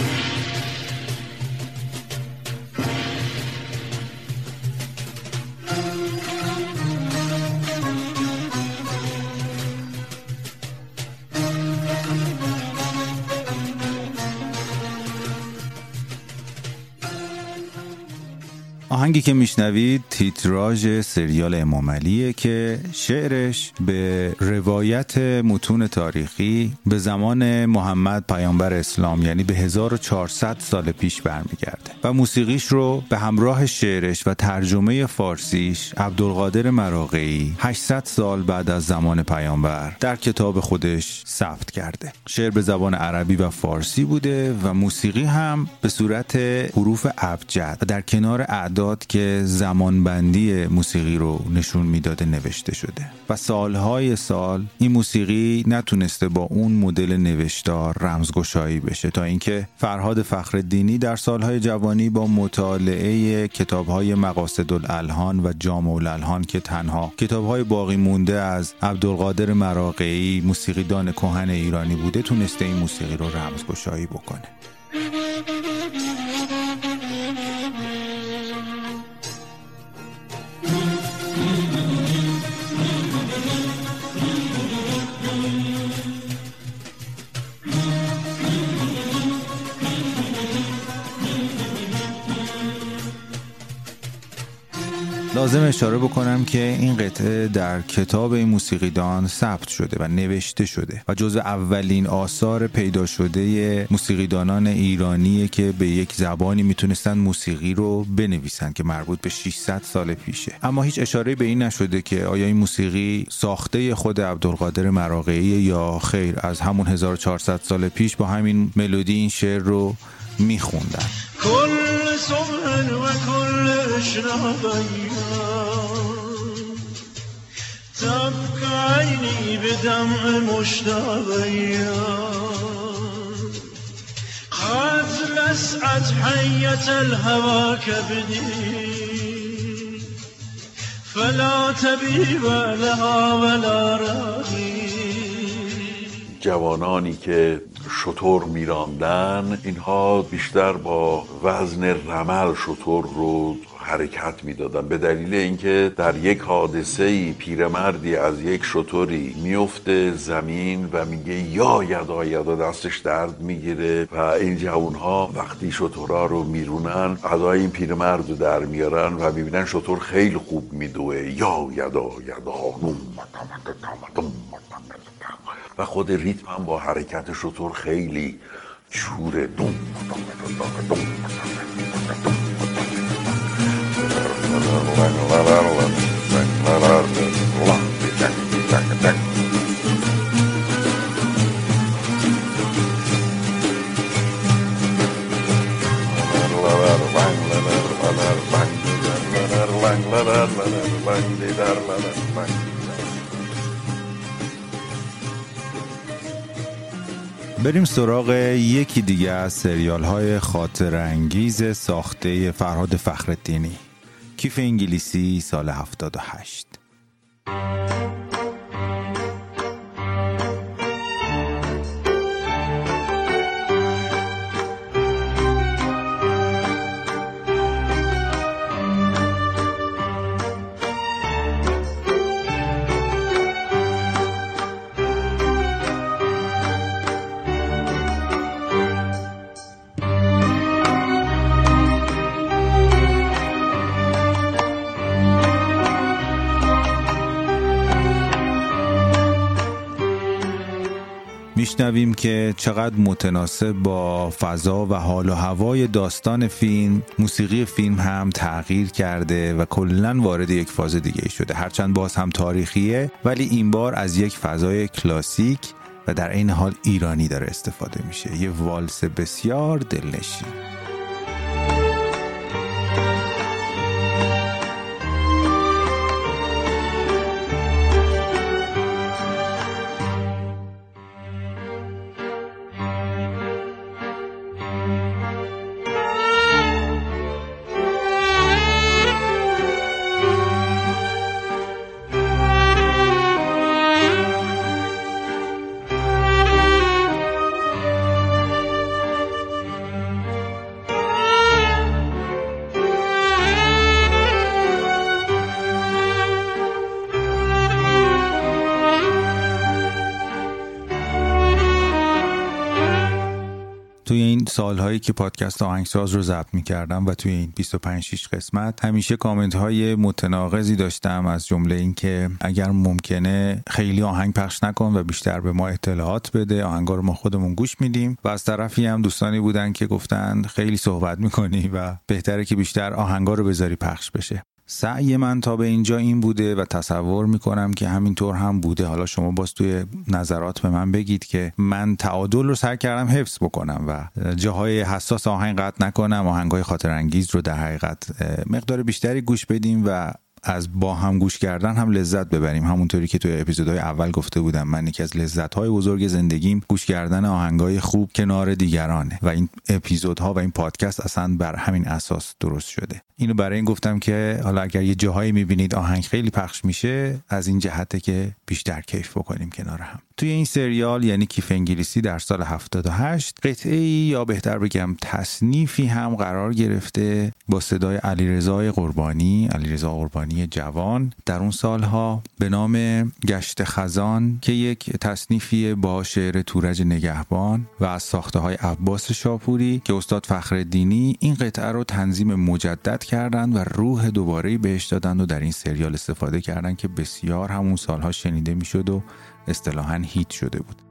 Speaker 1: آهنگی که میشنوید تیتراژ سریال امام علیه که شعرش به روایت متون تاریخی به زمان محمد پیامبر اسلام یعنی به 1400 سال پیش برمیگرده و موسیقیش رو به همراه شعرش و ترجمه فارسیش عبدالقادر مراقعی 800 سال بعد از زمان پیامبر در کتاب خودش ثبت کرده. شعر به زبان عربی و فارسی بوده و موسیقی هم به صورت حروف ابجد و در کنار اعداد که زمانبندی موسیقی رو نشون می‌داده نوشته شده. و سالهای سال این موسیقی نتونسته با اون مدل نوشتار رمزگشایی بشه. تا اینکه فرهاد فخردینی در سالهای جوانی با مطالعه کتابهای مقاصد الالحان و جامع الالحان که تنها کتابهای باقی مونده از عبدالقادر مراقعی موسیقیدان کهن ایرانی بوده تونسته این موسیقی رو رمزگشایی بکنه. لازم اشاره بکنم که این قطعه در کتاب این موسیقیدان ثبت شده و نوشته شده و جزو اولین آثار پیدا شده موسیقیدانان ایرانیه که به یک زبانی می‌تونستن موسیقی رو بنویسن که مربوط به 600 سال پیشه. اما هیچ اشاره به این نشده که آیا این موسیقی ساخته خود عبدالقادر مراقعی یا خیر از همون 1400 سال پیش با همین ملودی این شعر رو میخوندن.
Speaker 8: كل تبقى عين جوانی به دم مشتاقیم قد لسعت حية الهوى كبدي فلا طبيب لها ولا
Speaker 2: جوانانی که شطور میراندن اینها بیشتر با وزن رمل شطور رو حرکت می‌دادن. به دلیل اینکه در یک حادثه ای پیرمردی از یک شطوری میفته زمین و میگه یا یدا یدا دستش درد می‌گیره و این جوان ها وقتی شطورها رو میرونن ادای این پیرمرد رو در میارن و می‌بینن شطور خیلی خوب میدوه. یا یدا یدا. و خود ریتم هم با حرکت شطور خیلی چوره دوم.
Speaker 1: بریم سراغ یکی دیگه از سریال های خاطر انگیز ساخته فرهاد فخرالدینی. کیف انگلیسی سال 78 میشنویم که چقدر متناسب با فضا و حال و هوای داستان فیلم موسیقی فیلم هم تغییر کرده و کلا وارد یک فاز دیگه شده. هرچند باز هم تاریخیه ولی این بار از یک فضای کلاسیک و در این حال ایرانی داره استفاده میشه. یه والس بسیار دلنشین. که پادکست آهنگساز رو ضبط می‌کردم و توی این 25 6 قسمت همیشه کامنت های متناقضی داشتم از جمله اینکه اگر ممکنه خیلی آهنگ پخش نکن و بیشتر به ما اطلاعات بده آهنگا رو ما خودمون گوش میدیم. و از طرفی هم دوستانی بودن که گفتن خیلی صحبت می‌کنی و بهتره که بیشتر آهنگا رو بذاری پخش بشه. سعی من تا به اینجا این بوده و تصور می‌کنم که همینطور هم بوده. حالا شما باز توی نظرات به من بگید که من تعادل رو سعی کردم حفظ بکنم و جاهای حساس آهنگ قطع نکنم آهنگای خاطر انگیز رو در حقیقت مقدار بیشتری گوش بدیم و از با هم گوش کردن هم لذت ببریم. همونطوری که توی اپیزودهای اول گفته بودم من یکی از لذت‌های بزرگ زندگیم گوش کردن آهنگای خوب کنار دیگرانه و این اپیزودها و این پادکست اصلا بر همین اساس درست شده. اینو برای این گفتم که حالا اگر یه جاهایی می‌بینید آهنگ خیلی پخش میشه از این جهته که بیشتر کیف بکنیم کنار هم. توی این سریال یعنی کیف انگلیسی در سال 78 قطعه یا بهتر بگم تصنیفی هم قرار گرفته با صدای علیرضا قربانی علیرضا قربانی جوان در اون سالها به نام گشت خزان که یک تصنیفی با شعر تورج نگهبان و از ساخته های عباس شاپوری که استاد فخردینی این قطعه رو تنظیم مجدد کردند و روح دوباره بهش دادن و در این سریال استفاده کردند که بسیار همون سالها شنیده می‌شد و اصطلاحا هیت شده بود.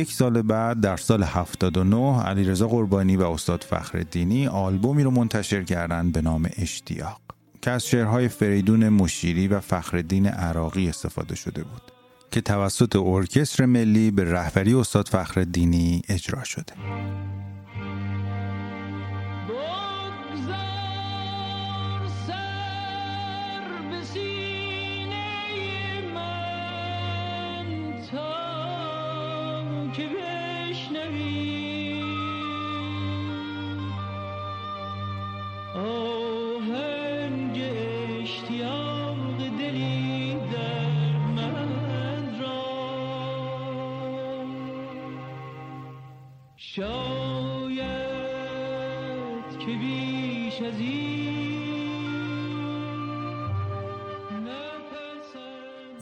Speaker 1: یک سال بعد در سال 79 علیرضا قربانی و استاد فخرالدینی آلبومی رو منتشر کردند به نام اشتیاق که از شعرهای فریدون مشیری و فخرالدین عراقی استفاده شده بود که توسط ارکستر ملی به رهبری استاد فخرالدینی اجرا شده.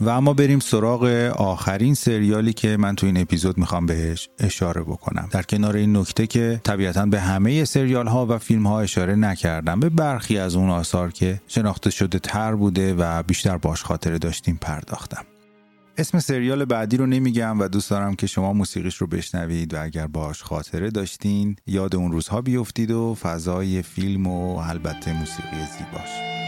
Speaker 1: و اما بریم سراغ آخرین سریالی که من تو این اپیزود می‌خوام بهش اشاره بکنم. در کنار این نکته که طبیعتا به همه سریال ها و فیلم ها اشاره نکردم به برخی از اون آثار که شناخته شده تر بوده و بیشتر باش خاطره داشتیم پرداختم. اسم سریال بعدی رو نمیگم و دوست دارم که شما موسیقیش رو بشنوید و اگر باش خاطره داشتین یاد اون روزها بیفتید و فضای فیلم و البته موسیقی زیباش.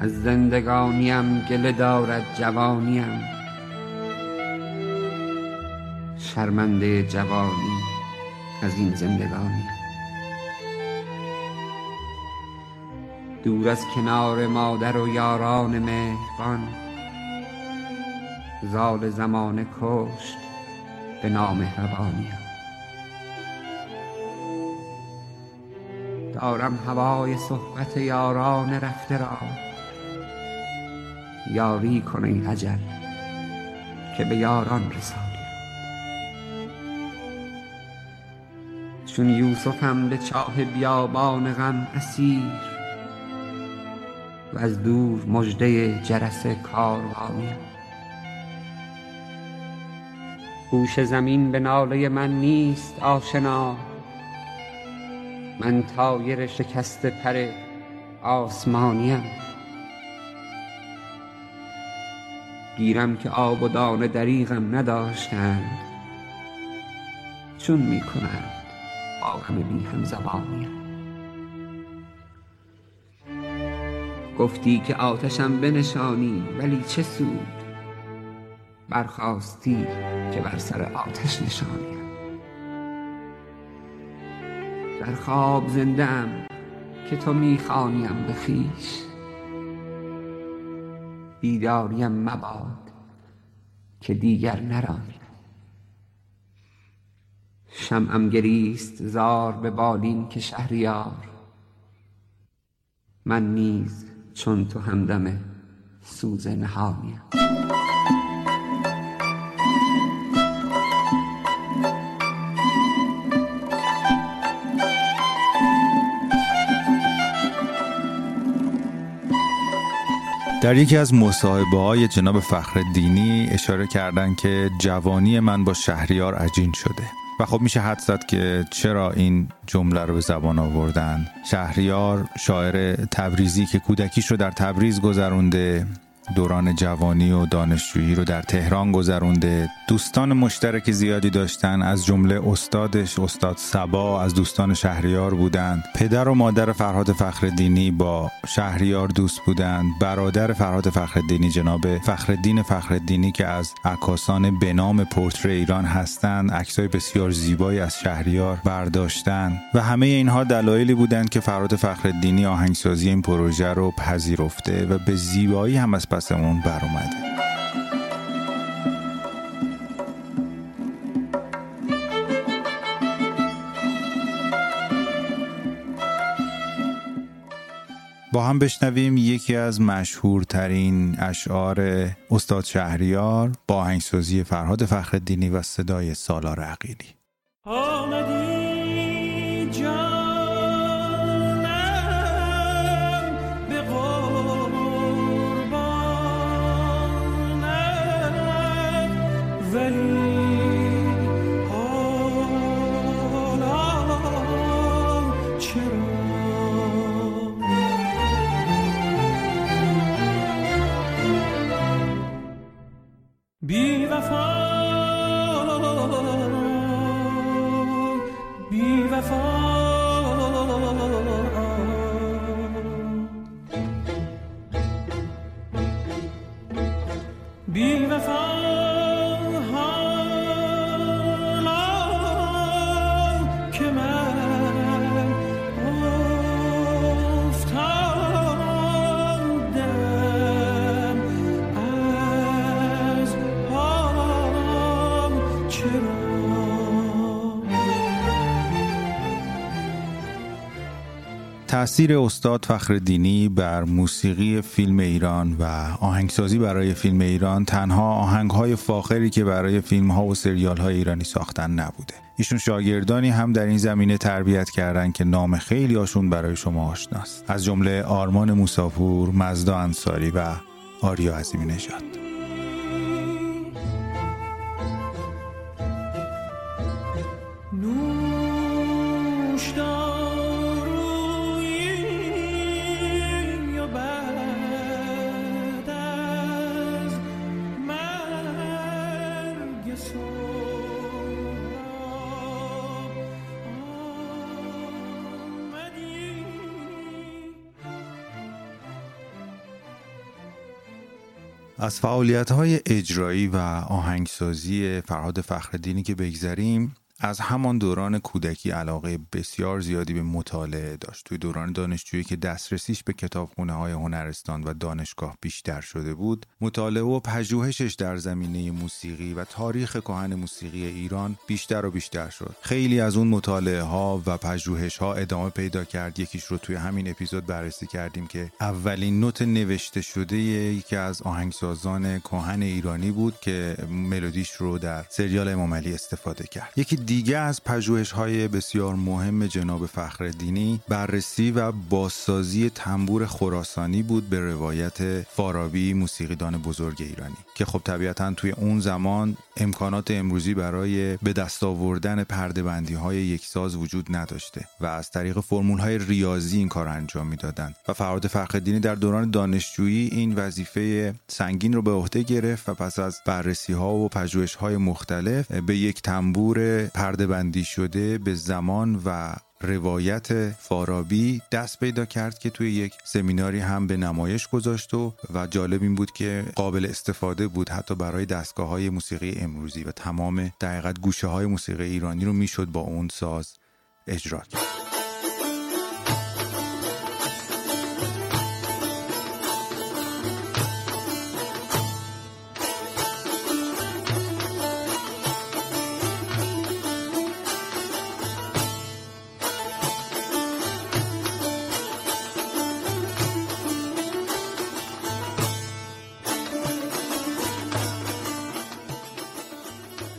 Speaker 9: از زندگانیم گله دارد جوانیم. شرمنده جوانی از این زندگانیم دور از کنار مادر و یاران مهربان زال زمان کشت به نامهربانیم دارم هوای صحبت یاران رفته را. یاری کن ای اجل که به یاران رسانی. چون یوسفم به چاه بیابان غم اسیر و از دور مژده جرس کاروانیم گوش زمین به ناله من نیست آشنا من تایر شکست پر آسمانیم. گیرم که آب و دانه دریغم نداشتند. چون می کنند با همه بی هم گفتی که آتشم بنشانی ولی چه سود؟ برخواستی که بر سر آتش نشانیم در خواب زنده ام که تو می‌خوانیم به خویش بیداریم مباد که دیگر نرانی. شمعم گریست زار به بالین که شهریار. من نیز چون تو همدم سوز نهانیم.
Speaker 1: در یکی از مصاحبه های جناب فخر دینی اشاره کردن که جوانی من با شهریار عجین شده و خب میشه حد زد که چرا این جمله رو به زبان آوردن. شهریار شاعر تبریزی که کودکیش رو در تبریز گذرونده. دوران جوانی و دانشجویی رو در تهران گذرونده. دوستان مشترک زیادی داشتن. از جمله استادش استاد سبا از دوستان شهریار بودند. پدر و مادر فرهاد فخردینی با شهریار دوست بودند. برادر فرهاد فخردینی جناب فخردین فخردینی که از عکاسان به نام پورتری ایران هستند عکسای بسیار زیبایی از شهریار برداشتن و همه اینها دلایلی بودند که فرهاد فخردینی آهنگسازی این پروژه رو پذیرفته و به زیبایی هم از پسمون بر اومده. با هم بشنویم یکی از مشهورترین اشعار استاد شهریار با آهنگسازی فرهاد فخردینی و صدای سالار عقیلی.
Speaker 8: بی
Speaker 1: تأثیر استاد فخردینی بر موسیقی فیلم ایران و آهنگسازی برای فیلم ایران تنها آهنگهای فاخری که برای فیلم ها و سریال های ایرانی ساختن نبوده ایشون شاگردانی هم در این زمینه تربیت کردن که نام خیلی هاشون برای شما آشناست از جمله آرمان موساپور، مزدا انصاری و آریا عظیمی نژاد.
Speaker 8: از
Speaker 1: فعالیت های اجرایی و آهنگسازی فرهاد فخردینی که بگذریم از همان دوران کودکی علاقه بسیار زیادی به مطالعه داشت. توی دوران دانشجویی که دسترسیش به کتابخونه های هنرستان و دانشگاه بیشتر شده بود مطالعه و پژوهشش در زمینه موسیقی و تاریخ کهن موسیقی ایران بیشتر و بیشتر شد. خیلی از اون مطالعه ها و پژوهش ها ادامه پیدا کرد. یکیش رو توی همین اپیزود بررسی کردیم که اولین نوت نوشته شده یکی از آهنگسازان کهن ایرانی بود که ملودیش رو در سریال امام استفاده کرد. یکی دیگه از پژوهش های بسیار مهم جناب فخردینی بررسی و بازسازی تنبور خراسانی بود به روایت فارابی موسیقیدان بزرگ ایرانی که خب طبیعتا توی اون زمان امکانات امروزی برای به دست آوردن پرده بندی های یکساز وجود نداشته و از طریق فرمول های ریاضی این کار انجام می‌دادند و فرهاد فخردینی در دوران دانشجویی این وظیفه سنگین رو به عهده گرفت و پس از بررسی ها و پژوهش های مختلف به یک تنبور پرده بندی شده به زمان و روایت فارابی دست پیدا کرد که توی یک سمیناری هم به نمایش گذاشت و و جالب این بود که قابل استفاده بود حتی برای دستگاه های موسیقی امروزی و تمام دقیقت گوشه های موسیقی ایرانی رو می‌شد با اون ساز اجرا کرد.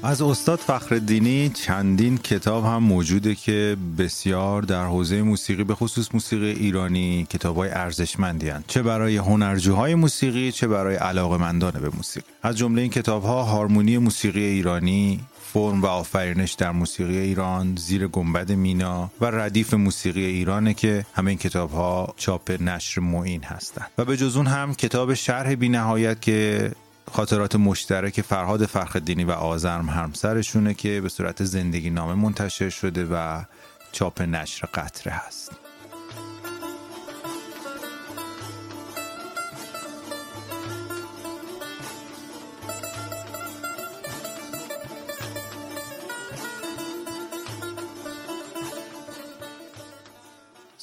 Speaker 1: از استاد فخردینی چندین کتاب هم موجوده که بسیار در حوزه موسیقی به خصوص موسیقی ایرانی کتاب های ارزشمندی هستند. چه برای هنرجوهای موسیقی چه برای علاقمندان به موسیقی. از جمله این کتاب ها هارمونی موسیقی ایرانی فرم و آفرینش در موسیقی ایران زیر گنبد مینا و ردیف موسیقی ایرانه که همه این کتاب ها چاپ نشر معین هستند. و به جز اون هم کتاب شرح بی نهایت که خاطرات مشترک فرهاد فخردینی و آزرم همسرشونه که به صورت زندگی نامه منتشر شده و چاپ نشر قطره هست.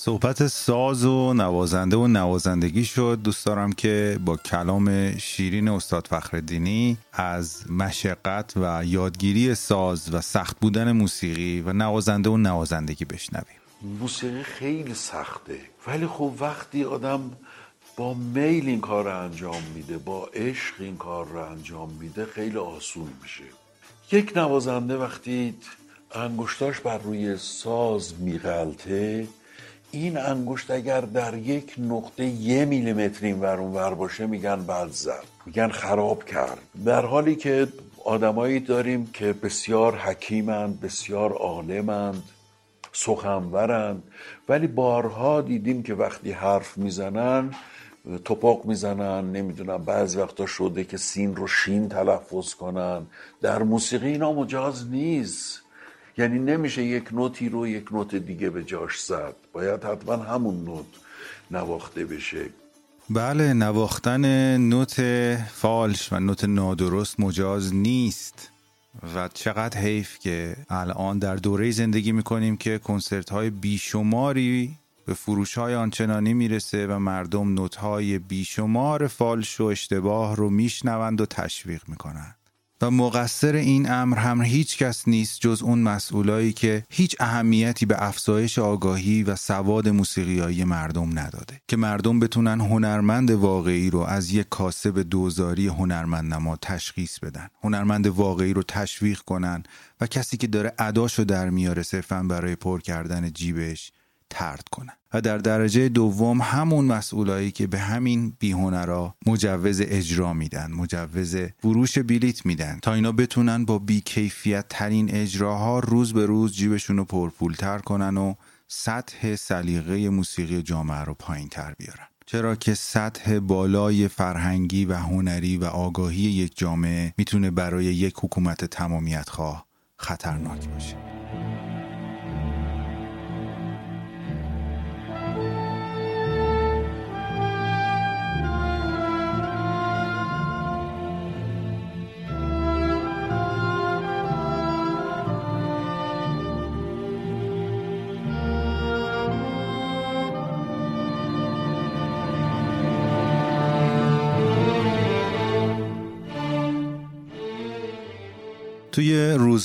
Speaker 1: صحبت ساز و نوازنده و نوازندگی شد. دوست دارم که با کلام شیرین استاد فخردینی از مشقت و یادگیری ساز و سخت بودن موسیقی و نوازنده و نوازندگی بشنویم.
Speaker 2: موسیقی خیلی سخته ولی خب وقتی آدم با میل این کار رو انجام میده با عشق این کار رو انجام میده خیلی آسون میشه. یک نوازنده وقتی انگشتاش بر روی ساز میغلطه این انگشت اگر در یک نقطه یه میلیمتر این ور ور باشه میگن بد زد میگن خراب کرد. در حالی که آدمایی داریم که بسیار حکیمند بسیار عالمند سخنورند ولی بارها دیدیم که وقتی حرف می‌زنن توپاق می‌زنن نمی‌دونم بعضی وقتا شده که سین رو شین تلفظ کنن. در موسیقی اینا مجاز نیست. یعنی نمیشه یک نوتی رو یک نوت دیگه به جاش زد. باید حتما همون نوت نواخته بشه.
Speaker 1: بله نواختن نوت فالش و نوت نادرست مجاز نیست. و چقدر حیف که الان در دوره زندگی می‌کنیم که کنسرت های بیشماری به فروش های آنچنانی می‌رسه و مردم نوت های بیشمار فالش و اشتباه رو میشنوند و تشویق می‌کنند. و مقصر این امر هم هیچ کس نیست جز اون مسئولایی که هیچ اهمیتی به افزایش آگاهی و سواد موسیقیایی مردم نداده. که مردم بتونن هنرمند واقعی رو از یک کاسب دوزاری هنرمند نما تشخیص بدن. هنرمند واقعی رو تشویق کنن و کسی که داره اداشو در میاره صرفا برای پر کردن جیبش ترد کنن و در درجه دوم همون مسئولایی که به همین بیهنرا مجوز اجرا میدن مجوز فروش بلیت میدن. تا اینا بتونن با بیکیفیت ترین اجراها روز به روز جیبشون رو پرپولتر کنن و سطح سلیقه موسیقی جامعه رو پایین تر بیارن. چرا که سطح بالای فرهنگی و هنری و آگاهی یک جامعه می‌تونه برای یک حکومت تمامیت خواه خطرناک باشه.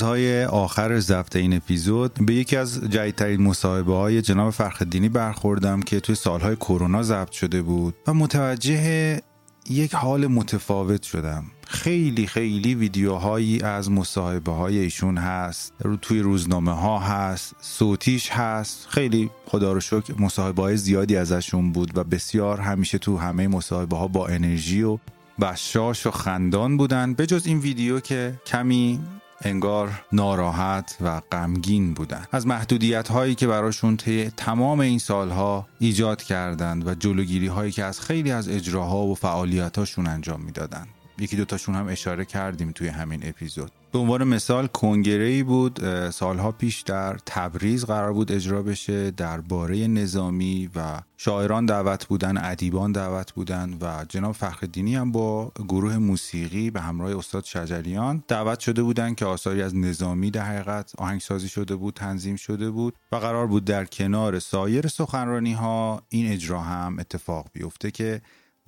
Speaker 1: روزهای آخر ضبط این اپیزود به یکی از جدیدترین مصاحبه های جناب فرخدینی برخوردم که توی سالهای کرونا ضبط شده بود و متوجه یک حال متفاوت شدم. خیلی خیلی ویدیوهایی از مصاحبه های ایشون هست رو توی روزنامه ها هست صوتیش هست. خیلی خدا رو شکر مصاحبه های زیادی ازشون بود و بسیار همیشه تو همه مصاحبه ها با انرژی و بشاش و خندان بودن. به جز این ویدیو که کمی انگار ناراحت و غمگین بودن. از محدودیت هایی که براشون طی تمام این سالها ایجاد کردند و جلوگیری هایی که از خیلی از اجراها و فعالیت هاشون انجام می‌دادند. یکی دوتاشون هم اشاره کردیم توی همین اپیزود. به عنوان مثال کنگره ای بود سالها پیش در تبریز قرار بود اجرا بشه درباره نظامی و شاعران دعوت بودن ادیبان دعوت بودن و جناب فخردینی هم با گروه موسیقی به همراه استاد شجریان دعوت شده بودن که آثاری از نظامی در حقیقت آهنگسازی شده بود تنظیم شده بود و قرار بود در کنار سایر سخنرانی ها این اجرا هم اتفاق بیفته که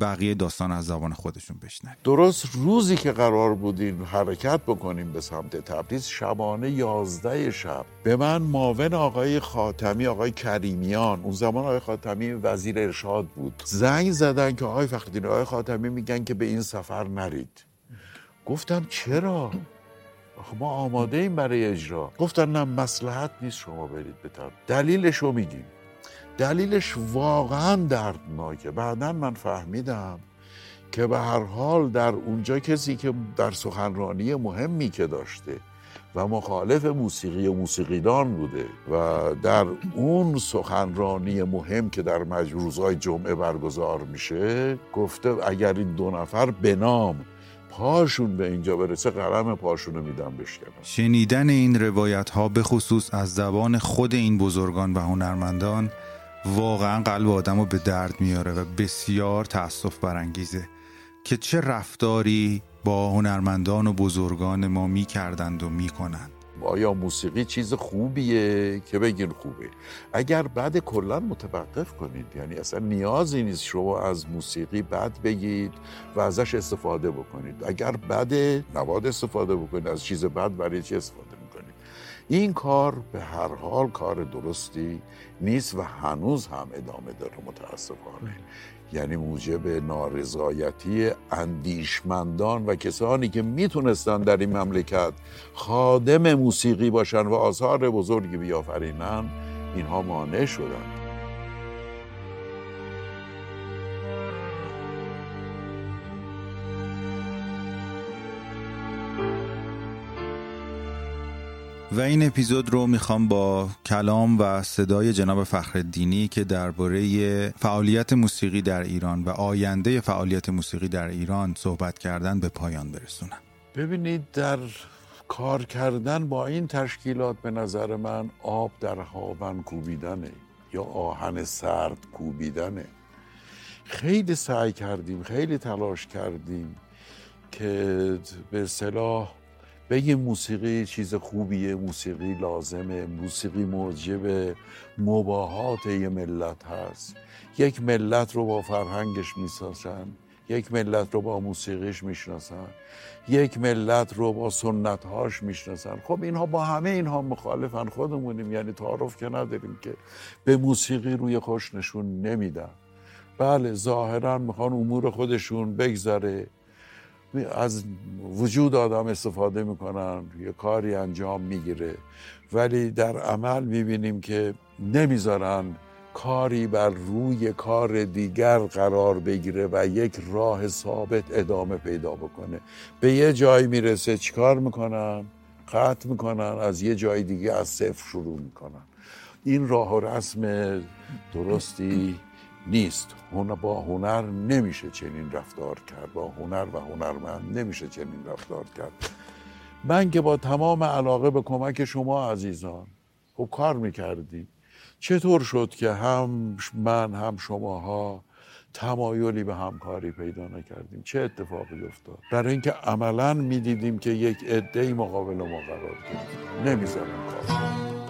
Speaker 1: بقیه داستان از زبان خودشون بشنویم.
Speaker 2: درست روزی که قرار بودیم حرکت بکنیم به سمت تبریز شبانه یازده شب. به من معاون آقای خاتمی آقای کریمیان. اون زمان آقای خاتمی وزیر ارشاد بود. زنگ زدن که آقای فخردین آقای خاتمی میگن که به این سفر نرید. گفتم چرا؟ ما آماده ایم برای اجرا. گفتن نه مسلحت نیست شما برید به تبریز. دلیلش رو میگیم. دلیلش واقعا دردناکه. بعدا من فهمیدم که به هر حال در اونجا کسی که در سخنرانی مهمی که داشته و مخالف موسیقی و موسیقیدان بوده و در اون سخنرانی مهم که در مجروزهای جمعه برگزار میشه گفته اگر این دو نفر به نام پاشون به اینجا برسه قلم پاشون رو میدم بشکنم.
Speaker 1: شنیدن این روایت ها به خصوص از زبان خود این بزرگان و هنرمندان واقعا قلب آدم رو به درد میاره و بسیار تاسف برانگیزه که چه رفتاری با هنرمندان و بزرگان ما می‌کردند و می‌کنند.
Speaker 2: آیا موسیقی چیز خوبیه که بگین خوبه؟ اگر بعد کلا متوقف کنید یعنی اصلا نیازی نیست شما از موسیقی بد بگید و ازش استفاده بکنید. اگر بد نواد استفاده بکنید از چیز بد برای چی استفاده این کار به هر حال کار درستی نیست و هنوز هم ادامه داره متاسفانه. یعنی موجب نارضایتی اندیشمندان و کسانی که می‌تونستن در این مملکت خادم موسیقی باشن و آثار بزرگی بیافرینن اینها مانع شدن
Speaker 1: و این اپیزود رو می‌خوام با کلام و صدای جناب فخرالدینی که درباره فعالیت موسیقی در ایران و آینده فعالیت موسیقی در ایران صحبت کردن به پایان برسونم.
Speaker 2: ببینید در کار کردن با این تشکیلات به نظر من آب در هاون کوبیدنه یا آهن سرد کوبیدنه. خیلی سعی کردیم خیلی تلاش کردیم که به صلاح بگیم موسیقی چیز خوبیه موسیقی لازمه موسیقی موجب مباهات یه ملت هست. یک ملت رو با فرهنگش می‌سازن یک ملت رو با موسیقیش می‌شناسن یک ملت رو با سنتهاش می‌شناسن. خب اینها با همه اینها مخالفن خودمونیم. یعنی تعارف که نداریم که به موسیقی روی خوش نشون نمیدن. بله ظاهرا می‌خوان امور خودشون بگذره. از وجود آدم استفاده می‌کنن یه کاری انجام می‌گیره. ولی در عمل می‌بینیم که نمی‌ذارن کاری بر روی کار دیگر قرار بگیره و یک راه ثابت ادامه پیدا بکنه. به یه جایی می‌رسه چیکار می‌کنن؟ قطع می‌کنن از یه جای دیگه از صفر شروع می‌کنن. این راه و رسم درستی نیست. با هنر نمیشه چنین رفتار کرد با هنر و هنرمند نمیشه چنین رفتار کرد. من که با تمام علاقه به کمک شما عزیزان خب کار می‌کردیم. چطور شد که هم من هم شماها تمایلی به همکاری پیدا نکردیم؟ چه اتفاقی افتاد؟ برای اینکه عملا می‌دیدیم که یک عده مقابل ما قرار گرفت. نمی‌ذارم کار.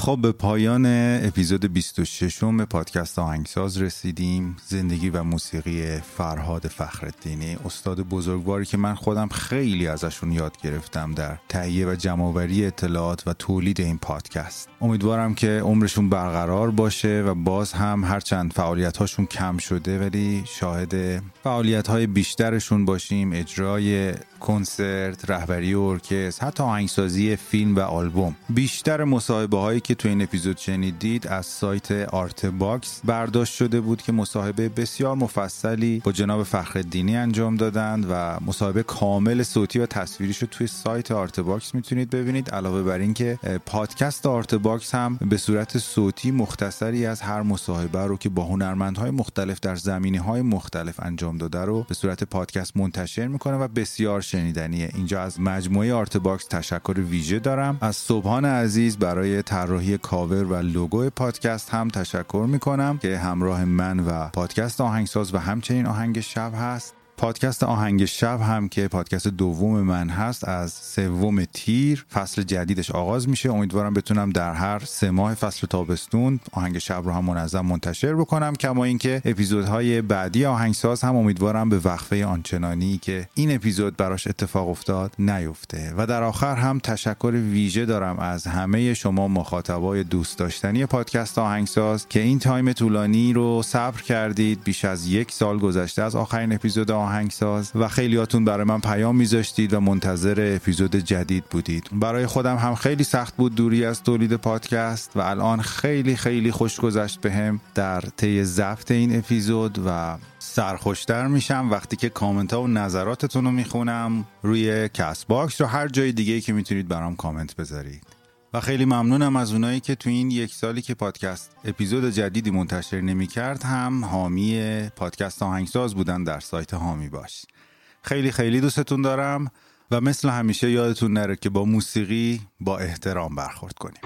Speaker 1: خب به پایان اپیزود 26 م پادکست آهنگساز رسیدیم. زندگی و موسیقی فرهاد فخرالدینی استاد بزرگواری که من خودم خیلی ازشون یاد گرفتم در تهیه و جمعآوری اطلاعات و تولید این پادکست. امیدوارم که عمرشون برقرار باشه و باز هم هرچند فعالیت هاشون کم شده ولی شاهد فعالیت های بیشترشون باشیم. اجرای کنسرت رهبری ارکستر حتی آهنگسازی فیلم و آلبوم. بیشتر مصاحبه هایی که تو این اپیزود شنیدید از سایت آرت باکس برداشت شده بود که مصاحبه بسیار مفصلی با جناب فخرالدینی انجام دادند و مصاحبه کامل صوتی و تصویریش رو توی سایت آرت باکس می‌تونید ببینید علاوه بر اینکه پادکست آرت باکس هم به صورت صوتی مختصری از هر مصاحبه رو که با هنرمندهای مختلف در زمینه های مختلف انجام داده رو به صورت پادکست منتشر می‌کنه و بسیار شنیدنیه. اینجا از مجموعه آرت باکس تشکر ویژه دارم. از سبحان عزیز برای طراحی کاور و لوگو پادکست هم تشکر می‌کنم که همراه من و پادکست آهنگساز و همچنین آهنگ شب هست. پادکست آهنگ شب هم که پادکست دوم من هست از سوم تیر فصل جدیدش آغاز میشه. امیدوارم بتونم در هر سه ماه فصل تابستون آهنگ شب رو هم منظم منتشر بکنم. کما اینکه اپیزودهای بعدی آهنگساز هم امیدوارم به وقفه آنچنانی که این اپیزود براش اتفاق افتاد نیفته. و در آخر هم تشکر ویژه دارم از همه شما مخاطبای دوست داشتنی پادکست آهنگساز که این time طولانی رو صبر کردید. بیش از یک سال گذشته از آخرین اپیزود آهنگساز و خیلیاتون برای من پیام میذاشتید و منتظر اپیزود جدید بودید. برای خودم هم خیلی سخت بود دوری از تولید پادکست و الان خیلی خیلی خوش گذشت بهم در طی ضبط این اپیزود و سرخوشتر میشم وقتی که کامنت ها و نظراتتون رو می‌خونم روی کست باکس و هر جای دیگه که می‌تونید برام کامنت بذارید. و خیلی ممنونم از اونایی که تو این یک سالی که پادکست اپیزود جدیدی منتشر نمی کرد هم حامی پادکست آهنگساز بودن در سایت حامی باش. خیلی خیلی دوستتون دارم و مثل همیشه یادتون نره که با موسیقی با احترام برخورد کنیم.